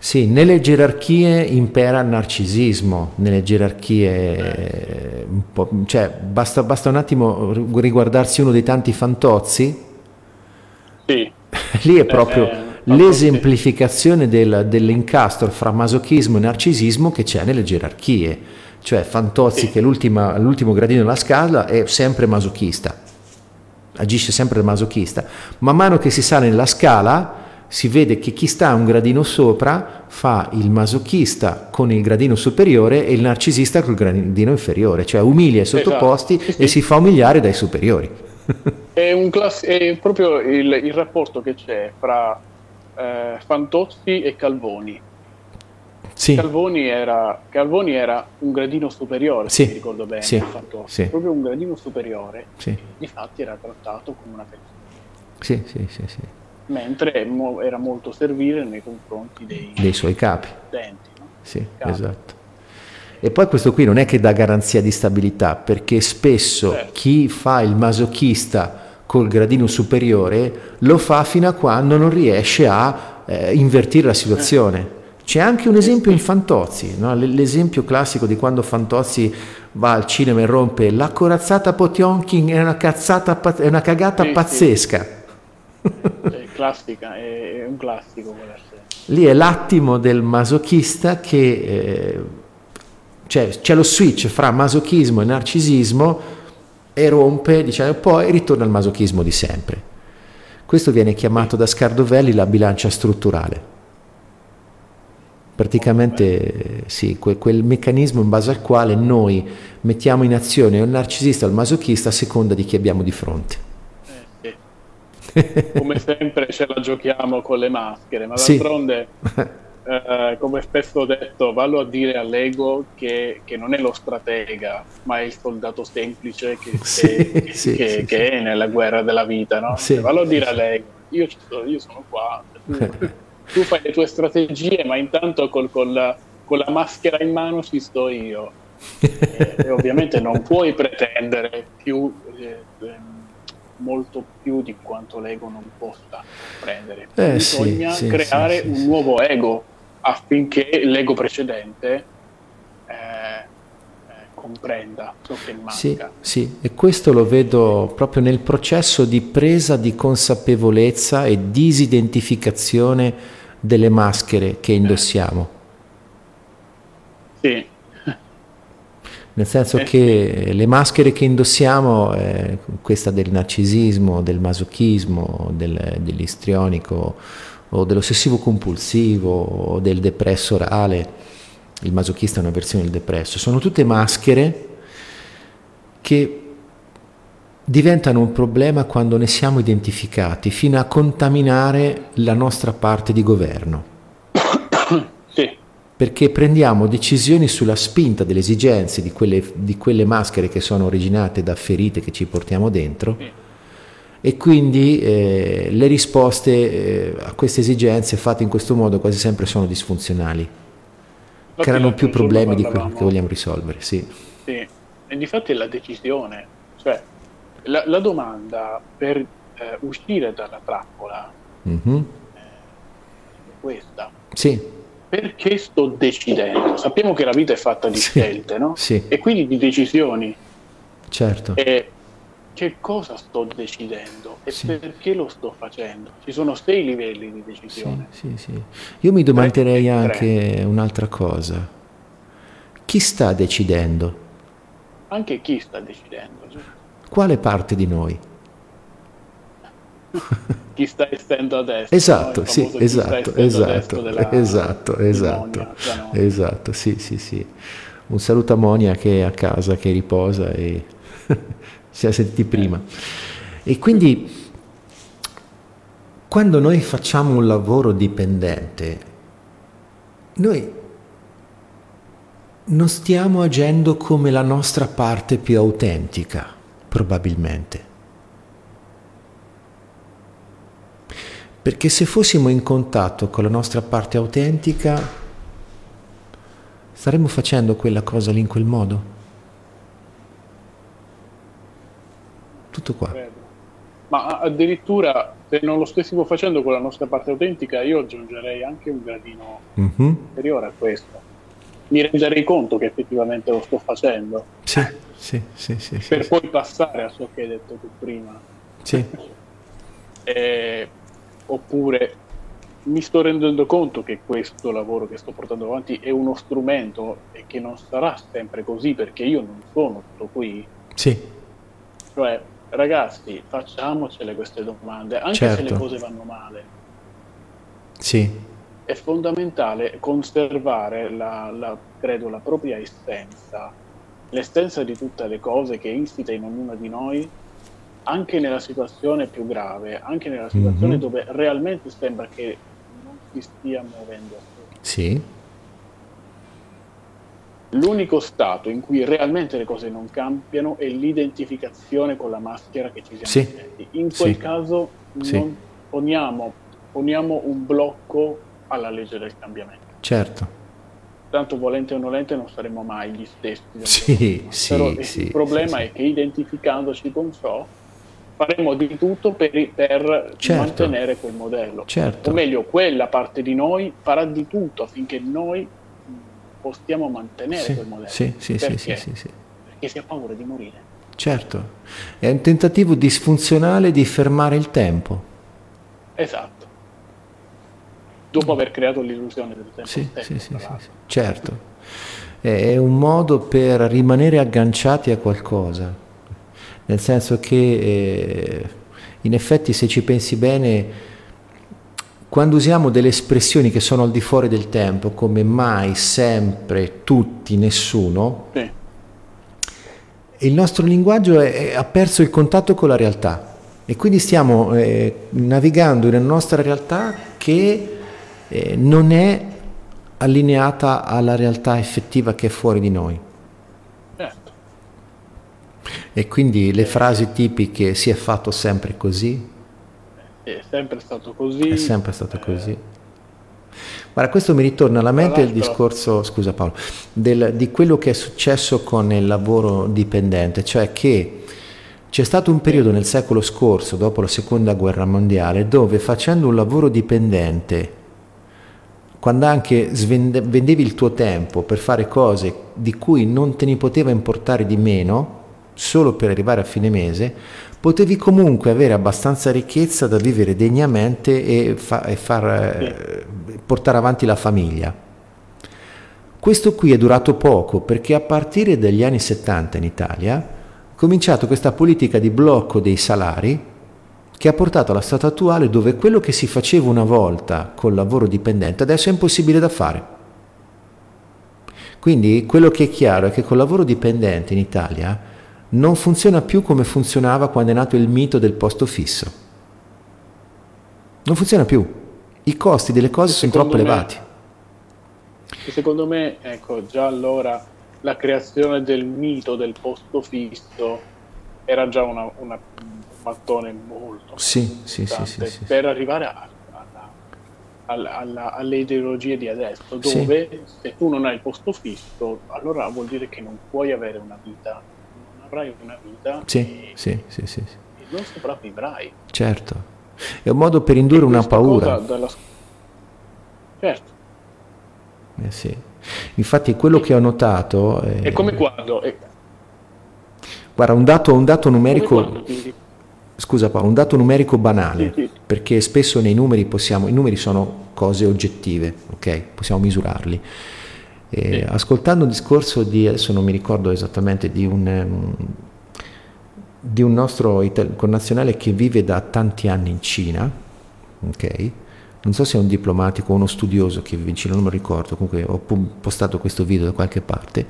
Sì, nelle gerarchie impera il narcisismo, nelle gerarchie, cioè basta, basta, un attimo riguardarsi uno dei tanti fantozzi, sì. lì è proprio eh, eh, l'esemplificazione del, dell'incastro fra masochismo e narcisismo che c'è nelle gerarchie, cioè Fantozzi sì. che è l'ultimo gradino della scala è sempre masochista, agisce sempre da masochista, man mano che si sale nella scala si vede che chi sta un gradino sopra fa il masochista con il gradino superiore e il narcisista con il gradino inferiore, cioè umilia i esatto. sottoposti esatto. sì, e si fa umiliare dai superiori. È, class- è proprio il, il, rapporto che c'è fra eh, Fantozzi e Calvoni. Sì. Calvoni, era, Calvoni, era, un gradino superiore, sì. se mi ricordo bene, sì. Fantozzi, proprio un gradino superiore, sì. difatti era trattato come una persona. Sì, sì, sì, sì mentre era molto servile nei confronti dei, dei suoi capi. Denti, no? Sì, capi. esatto. E poi questo qui non è che dà garanzia di stabilità, perché spesso certo. chi fa il masochista col gradino superiore lo fa fino a quando non riesce a eh, invertire la situazione. C'è anche un esempio in Fantozzi, no? l'esempio classico di quando Fantozzi va al cinema e rompe la corazzata Potionkin è una, cazzata, è una cagata sì, pazzesca. Sì classica, è, un classico Lì è l'attimo del masochista che eh, cioè, c'è lo switch fra masochismo e narcisismo e rompe, diciamo, poi ritorna al masochismo di sempre. Questo viene chiamato da Scardovelli la bilancia strutturale. Praticamente sì, quel, quel, meccanismo in base al quale noi mettiamo in azione il narcisista o il masochista a seconda di chi abbiamo di fronte come sempre ce la giochiamo con le maschere, ma d'altronde, sì. eh, come spesso ho detto, vallo a dire all'ego che, che, non è lo stratega, ma è il soldato semplice che, sì, che, sì, che, che è nella guerra della vita, no? Cioè, vallo a dire all'ego, io, sto, io sono qua, tu, tu, fai le tue strategie, ma intanto col, col la, con la maschera in mano ci sto io. e, e ovviamente non puoi pretendere più... Eh, molto più di quanto l'ego non possa prendere. Eh, Bisogna sì, creare sì, un nuovo ego affinché l'ego precedente eh, eh, comprenda ciò che manca. Sì, sì, e questo lo vedo proprio nel processo di presa di consapevolezza e disidentificazione delle maschere che indossiamo. Sì, nel senso eh, che le maschere che indossiamo, eh, questa del narcisismo, del masochismo, del, dell'istrionico o dell'ossessivo compulsivo o del depresso orale, il masochista è una versione del depresso, sono tutte maschere che diventano un problema quando ne siamo identificati, fino a contaminare la nostra parte di governo perché prendiamo decisioni sulla spinta delle esigenze di quelle, di quelle, maschere che sono originate da ferite che ci portiamo dentro e quindi eh, le risposte eh, a queste esigenze fatte in questo modo quasi sempre sono disfunzionali, creano più problemi di quelli che vogliamo risolvere. Sì. sì. e difatti è la decisione, cioè la, la domanda per eh, uscire dalla trappola mm-hmm. è questa. Sì perché sto decidendo? Sappiamo che la vita è fatta di Sì, scelte, no? sì. E quindi di decisioni. Certo. E che cosa sto decidendo e Sì. perché lo sto facendo? Ci sono sei livelli di decisione. sì, sì. Io mi domanderei Tre anche un'altra cosa. Chi sta decidendo? Anche chi sta decidendo? Quale parte di noi? chi sta estendo a destra? Esatto, no? Sì, esatto, esatto, della- esatto, esatto, Monia, esatto, sì, sì, sì. Un saluto a Monia che è a casa, che riposa e si è sentiti prima. E quindi quando noi facciamo un lavoro dipendente, noi non stiamo agendo come la nostra parte più autentica, probabilmente. Perché se fossimo in contatto con la nostra parte autentica, staremmo facendo quella cosa lì in quel modo. Tutto qua. Ma addirittura se non lo stessimo facendo con la nostra parte autentica, io aggiungerei anche un gradino Mhm. superiore a questo. Mi renderei conto che effettivamente lo sto facendo, Sì, sì, sì, sì, per sì. poi passare a ciò che hai detto tu prima. Sì, Eh, oppure mi sto rendendo conto che questo lavoro che sto portando avanti è uno strumento e che non sarà sempre così perché io non sono tutto qui. sì, Cioè, ragazzi, facciamocele queste domande, anche se Certo. le cose vanno male. sì, È fondamentale conservare, la, la- credo, la propria essenza, l'essenza di tutte le cose che insita in ognuno di noi, anche nella situazione più grave, anche nella situazione Mhm. dove realmente sembra che non si stia muovendo. sì, L'unico stato in cui realmente le cose non cambiano è l'identificazione con la maschera che ci siamo Sì. metti. In quel Sì. caso Sì. poniamo, poniamo un blocco alla legge del cambiamento. certo. Tanto volente o nolente non saremo mai gli stessi. Sì, sì, Però il sì, problema sì, sì. è che identificandoci con ciò faremo di tutto per, per Certo. mantenere quel modello. Certo. O meglio, quella parte di noi farà di tutto affinché noi possiamo mantenere Sì, quel modello. sì, sì, sì, Perché? sì, sì, sì. Perché si ha paura di morire. Certo. È un tentativo disfunzionale di fermare il tempo. Esatto. Dopo aver creato l'illusione del tempo Sì, stesso, sì, sì, certo. È un modo per rimanere agganciati a qualcosa, nel senso che eh, in effetti se ci pensi bene, quando usiamo delle espressioni che sono al di fuori del tempo, come mai, sempre, tutti, nessuno, Sì, il nostro linguaggio è- è- ha perso il contatto con la realtà e quindi stiamo eh, navigando in una nostra realtà che eh, non è allineata alla realtà effettiva che è fuori di noi. E quindi le frasi tipiche si è fatto sempre così, È sempre stato così. è sempre stato eh, così. Guarda, questo mi ritorna alla mente il discorso, scusa Paolo, del- di quello che è successo con il lavoro dipendente, cioè che c'è stato un periodo nel secolo scorso, dopo la seconda guerra mondiale, dove facendo un lavoro dipendente, quando anche svende- vendevi il tuo tempo per fare cose di cui non te ne poteva importare di meno, solo per arrivare a fine mese, potevi comunque avere abbastanza ricchezza da vivere degnamente e, fa- e far, eh, portare avanti la famiglia. Questo qui è durato poco perché a partire dagli anni 70 in Italia è cominciato questa politica di blocco dei salari che ha portato allo stato attuale dove quello che si faceva una volta col lavoro dipendente adesso è impossibile da fare. Quindi quello che è chiaro è che col lavoro dipendente in Italia non funziona più come funzionava quando è nato il mito del posto fisso. Non funziona più. I costi delle cose sono troppo me- elevati. Secondo me, ecco, già allora la creazione del mito del posto fisso era già una, una- un mattone molto Sì, sì, sì, sì, per arrivare a- alla- alla- alla- alle ideologie di adesso, dove se tu non hai il posto fisso, allora vuol dire che non puoi avere una vita, avrai una vita Sì, e, sì, sì, sì, sì. e non sopravvivrai. certo. È un modo per indurre una paura. dalla- Certo. Eh sì. Infatti quello che ho notato... È, è come quando... È... Guarda, un dato, un dato numerico... Scusa Paolo, un dato numerico banale, sì, sì. perché spesso nei numeri possiamo, i numeri sono cose oggettive, ok? Possiamo misurarli. E, ascoltando un discorso di, adesso non mi ricordo esattamente, di un, di un nostro connazionale che vive da tanti anni in Cina, ok? Non so se è un diplomatico o uno studioso che vive in Cina, non mi ricordo, comunque ho postato questo video da qualche parte.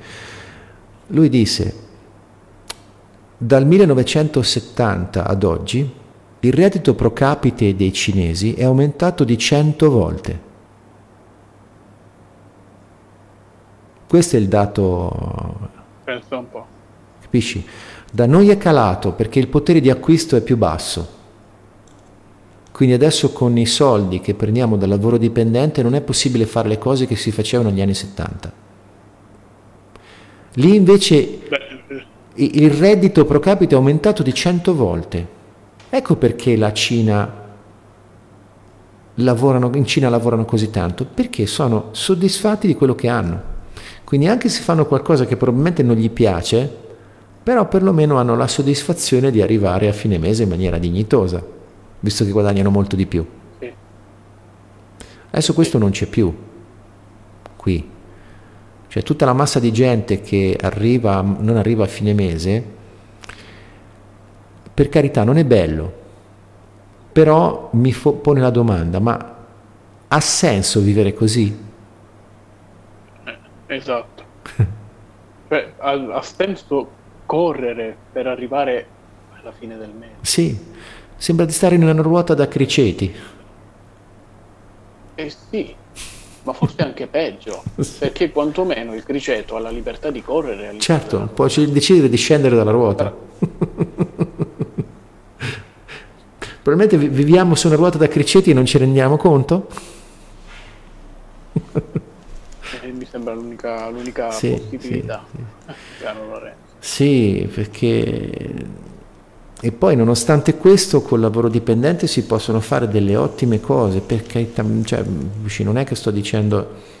Lui disse, dal 1970 ad oggi il reddito pro capite dei cinesi è aumentato di 100 volte. Questo è il dato... Pensa un po'. Capisci? Da noi è calato perché il potere di acquisto è più basso. Quindi adesso con i soldi che prendiamo dal lavoro dipendente non è possibile fare le cose che si facevano negli anni 70. Lì invece il reddito pro capite è aumentato di 100 volte. Ecco perché la Cina lavorano, in Cina lavorano così tanto, perché sono soddisfatti di quello che hanno. Quindi anche se fanno qualcosa che probabilmente non gli piace, però perlomeno hanno la soddisfazione di arrivare a fine mese in maniera dignitosa, visto che guadagnano molto di più. Adesso questo non c'è più qui. Cioè tutta la massa di gente che arriva, non arriva a fine mese, per carità non è bello, però mi fo- pone la domanda, ma ha senso vivere così? Esatto. Beh, ha, ha senso correre per arrivare alla fine del mese. Sì, sembra di stare in una ruota da criceti. Eh sì, ma forse anche peggio, perché quantomeno il criceto ha la libertà di correre. Certo, può decidere di scendere dalla ruota. Probabilmente viviamo su una ruota da criceti e non ci rendiamo conto? mi sembra l'unica, l'unica sì, possibilità. Sì, sì. sì, perché... E poi nonostante questo col lavoro dipendente si possono fare delle ottime cose, perché cioè, non è che sto dicendo...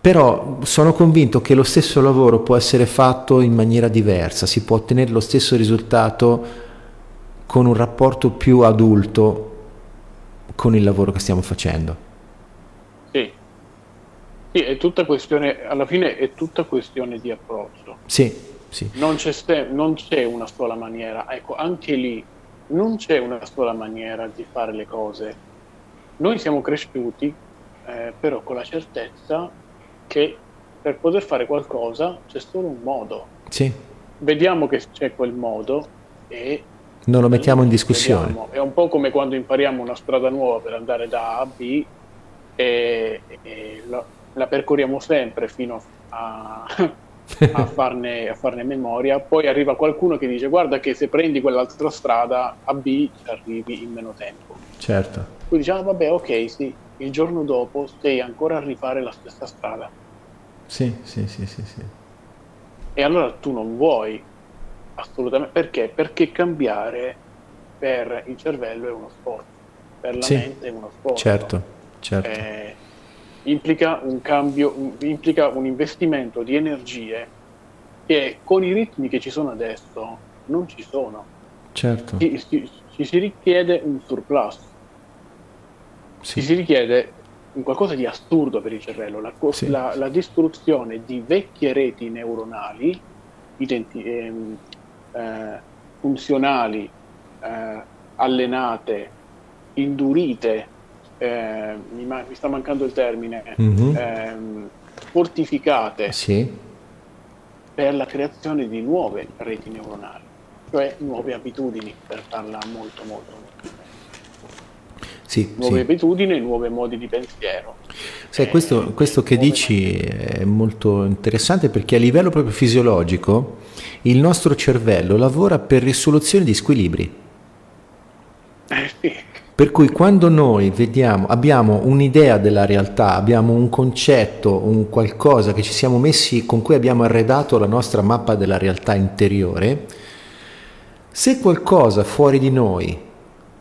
Però sono convinto che lo stesso lavoro può essere fatto in maniera diversa, si può ottenere lo stesso risultato con un rapporto più adulto con il lavoro che stiamo facendo. Sì, è tutta questione, alla fine è tutta questione di approccio. Sì, sì. Non c'è, non c'è una sola maniera, ecco, anche lì non c'è una sola maniera di fare le cose. Noi siamo cresciuti eh, però con la certezza che per poter fare qualcosa c'è solo un modo. Sì. Vediamo che c'è quel modo e non lo mettiamo in discussione. Vediamo. È un po' come quando impariamo una strada nuova per andare da A a B e, e lo, la percorriamo sempre fino a, a, farne, a, farne, memoria, poi arriva qualcuno che dice guarda che se prendi quell'altra strada a B arrivi in meno tempo. Certo. Poi diciamo vabbè ok sì, il giorno dopo sei ancora a rifare la stessa strada. Sì, sì, sì, sì, sì. E allora tu non vuoi assolutamente perché? Perché cambiare per il cervello è uno sforzo, per la sì, mente è uno sforzo. Certo, certo. Eh, implica un cambio, un, implica un investimento di energie che con i ritmi che ci sono adesso non ci sono. Certo. Ci, ci, ci si richiede un surplus. Sì. Ci si richiede un qualcosa di assurdo per il cervello, la, sì. la, la distruzione di vecchie reti neuronali identi, ehm, eh, funzionali, eh, allenate, indurite eh, mi, ma- mi, sta mancando il termine, mm-hmm. ehm, fortificate sì. per la creazione di nuove reti neuronali, cioè nuove abitudini, per farla molto molto molto sì, nuove sì. abitudini, nuovi modi di pensiero. Sai, questo, eh, questo che dici è molto interessante perché a livello proprio fisiologico il nostro cervello lavora per risoluzione di squilibri. Eh sì. Per cui quando noi vediamo, abbiamo un'idea della realtà, abbiamo un concetto, un qualcosa che ci siamo messi, con cui abbiamo arredato la nostra mappa della realtà interiore, se qualcosa fuori di noi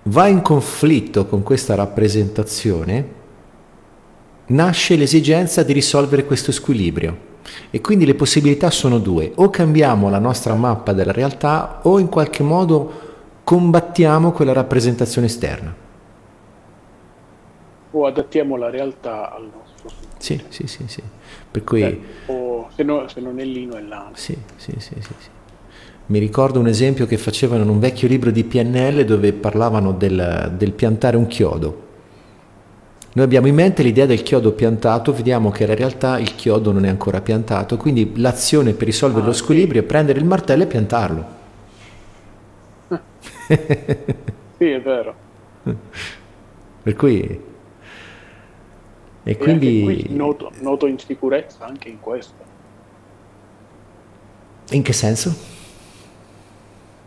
va in conflitto con questa rappresentazione, nasce l'esigenza di risolvere questo squilibrio. E quindi le possibilità sono due, o cambiamo la nostra mappa della realtà o in qualche modo combattiamo quella rappresentazione esterna. O adattiamo la realtà al nostro. Sì, sì, sì, sì. Per cui... Eh, o se, no, se, non è lino è lano. Sì, sì, sì, sì, sì. Mi ricordo un esempio che facevano in un vecchio libro di PNL dove parlavano del, del piantare un chiodo. Noi abbiamo in mente l'idea del chiodo piantato, vediamo che in realtà il chiodo non è ancora piantato, quindi l'azione per risolvere ah, lo squilibrio sì. è prendere il martello e piantarlo. sì, è vero. Per cui... E, e quindi... Noto, noto insicurezza anche in questo. In che senso?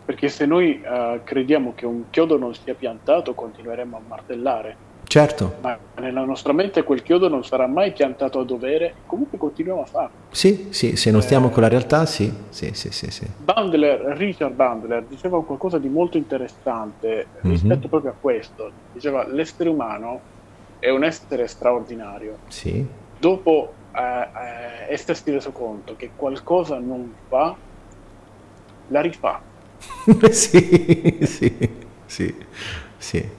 Perché se noi uh, crediamo che un chiodo non sia piantato, continueremo a martellare. Certo. Ma nella nostra mente quel chiodo non sarà mai piantato a dovere, comunque continuiamo a farlo. Sì, sì, se non stiamo eh, con la realtà, sì. sì, sì, sì, sì. Bandler, Richard Bandler diceva qualcosa di molto interessante mm-hmm. rispetto proprio a questo. Diceva l'essere umano è un essere straordinario. Sì. Dopo eh, eh, essersi reso conto che qualcosa non va, la rifà. sì, sì, sì, sì.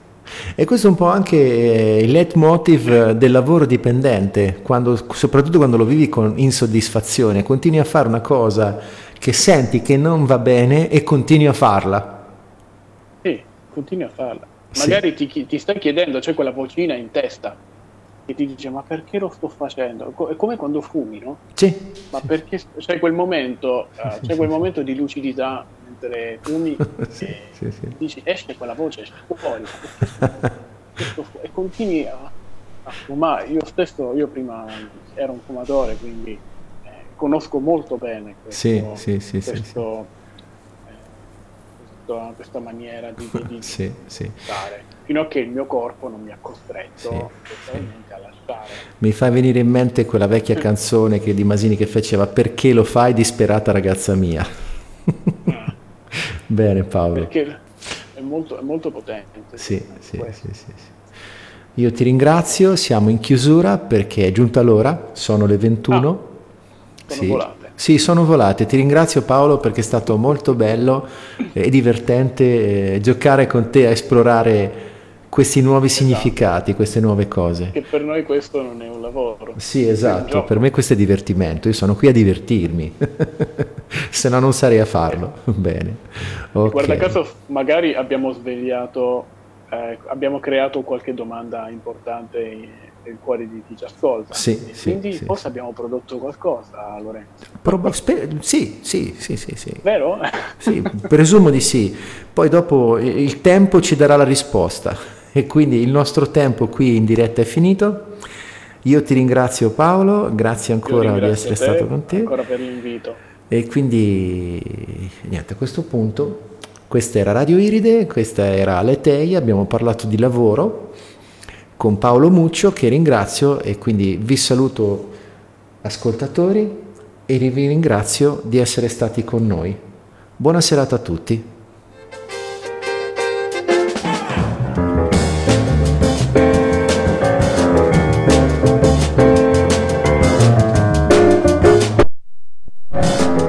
E questo è un po' anche eh, il leitmotiv del lavoro dipendente, quando, soprattutto quando lo vivi con insoddisfazione, continui a fare una cosa che senti che non va bene e continui a farla. Sì, continui a farla. Magari sì. ti, ti stai chiedendo, c'è quella vocina in testa che ti dice ma perché lo sto facendo? È come quando fumi, no? Sì. Ma perché c'è quel momento, uh, c'è quel momento di lucidità mentre fumi sì, e sì, sì. dici esce quella voce, esce fuori e continui a, a, fumare. Io stesso, io prima ero un fumatore, quindi eh, conosco molto bene questo, questo, eh, questo, questa maniera di, di, sì, sì. fino a che il mio corpo non mi ha costretto sì. a lasciare. Mi fa venire in mente quella vecchia canzone che, di Masini che faceva Perché lo fai disperata ragazza mia? Ah. Bene Paolo. Perché è molto, è molto potente. Sì, sì, sì, sì, Io ti ringrazio, siamo in chiusura perché è giunta l'ora, sono le 21. Ah, sono sì. volate. Sì, sono volate. Ti ringrazio Paolo perché è stato molto bello e divertente eh, giocare con te a esplorare questi nuovi esatto. significati, queste nuove cose. Che per noi questo non è un lavoro. Sì, esatto, per me questo è divertimento, io sono qui a divertirmi, se no non sarei a farlo. Bene. Okay. Guarda caso, magari abbiamo svegliato, eh, abbiamo creato qualche domanda importante nel cuore di chi ci ascolta. Sì, Quindi sì, forse sì. abbiamo prodotto qualcosa, Lorenzo. Prob- sper- sì, sì, sì, sì, sì. Vero? sì, presumo di sì. Poi dopo il tempo ci darà la risposta. E quindi il nostro tempo qui in diretta è finito. Io ti ringrazio Paolo, grazie ancora di essere te, stato con te. Ancora per l'invito. E quindi niente, a questo punto questa era Radio Iride, questa era Letei, abbiamo parlato di lavoro con Paolo Muccio che ringrazio e quindi vi saluto ascoltatori e vi ringrazio di essere stati con noi. Buona serata a tutti.